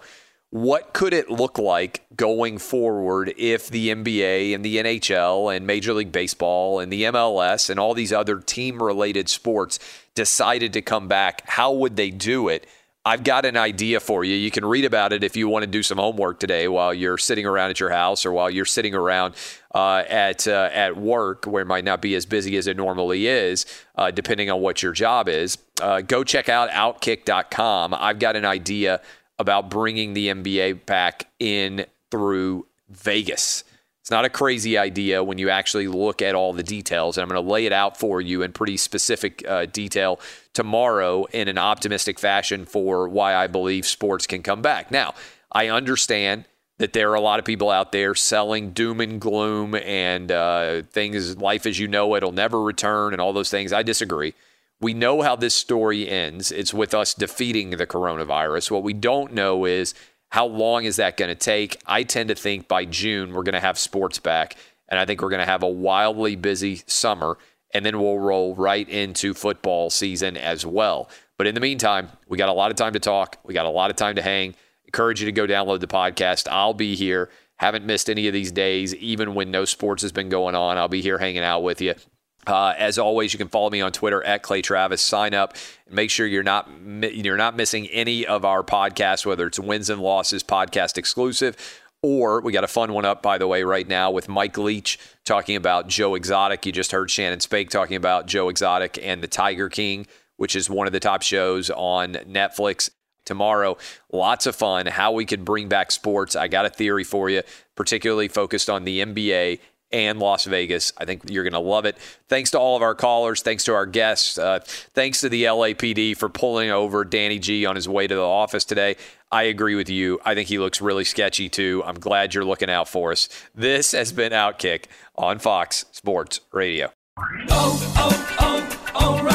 what could it look like going forward if the NBA and the NHL and Major League Baseball and the MLS and all these other team related sports decided to come back? How would they do it? I've got an idea for you. You can read about it if you want to do some homework today while you're sitting around at your house or while you're sitting around uh, at uh, at work, where it might not be as busy as it normally is, uh, depending on what your job is. Uh, go check out Outkick.com. I've got an idea about bringing the NBA back in through Vegas. It's not a crazy idea when you actually look at all the details. And I'm going to lay it out for you in pretty specific uh, detail tomorrow in an optimistic fashion for why I believe sports can come back. Now, I understand that there are a lot of people out there selling doom and gloom and uh, things, life as you know it will never return and all those things. I disagree. We know how this story ends. It's with us defeating the coronavirus. What we don't know is how long is that going to take? I tend to think by June we're going to have sports back, and I think we're going to have a wildly busy summer, and then we'll roll right into football season as well. But in the meantime, we got a lot of time to talk. We got a lot of time to hang. Encourage you to go download the podcast. I'll be here. Haven't missed any of these days, even when no sports has been going on. I'll be here hanging out with you. Uh, as always, you can follow me on Twitter at Clay Travis. Sign up make sure you're not you're not missing any of our podcasts, whether it's wins and losses podcast exclusive, or we got a fun one up by the way right now with Mike Leach talking about Joe Exotic. You just heard Shannon Spake talking about Joe Exotic and the Tiger King, which is one of the top shows on Netflix. Tomorrow, lots of fun. How we could bring back sports. I got a theory for you, particularly focused on the NBA and Las Vegas. I think you're going to love it. Thanks to all of our callers. Thanks to our guests. Uh, thanks to the LAPD for pulling over Danny G on his way to the office today. I agree with you. I think he looks really sketchy too. I'm glad you're looking out for us. This has been Outkick on Fox Sports Radio. Oh, oh, oh, O'Reilly.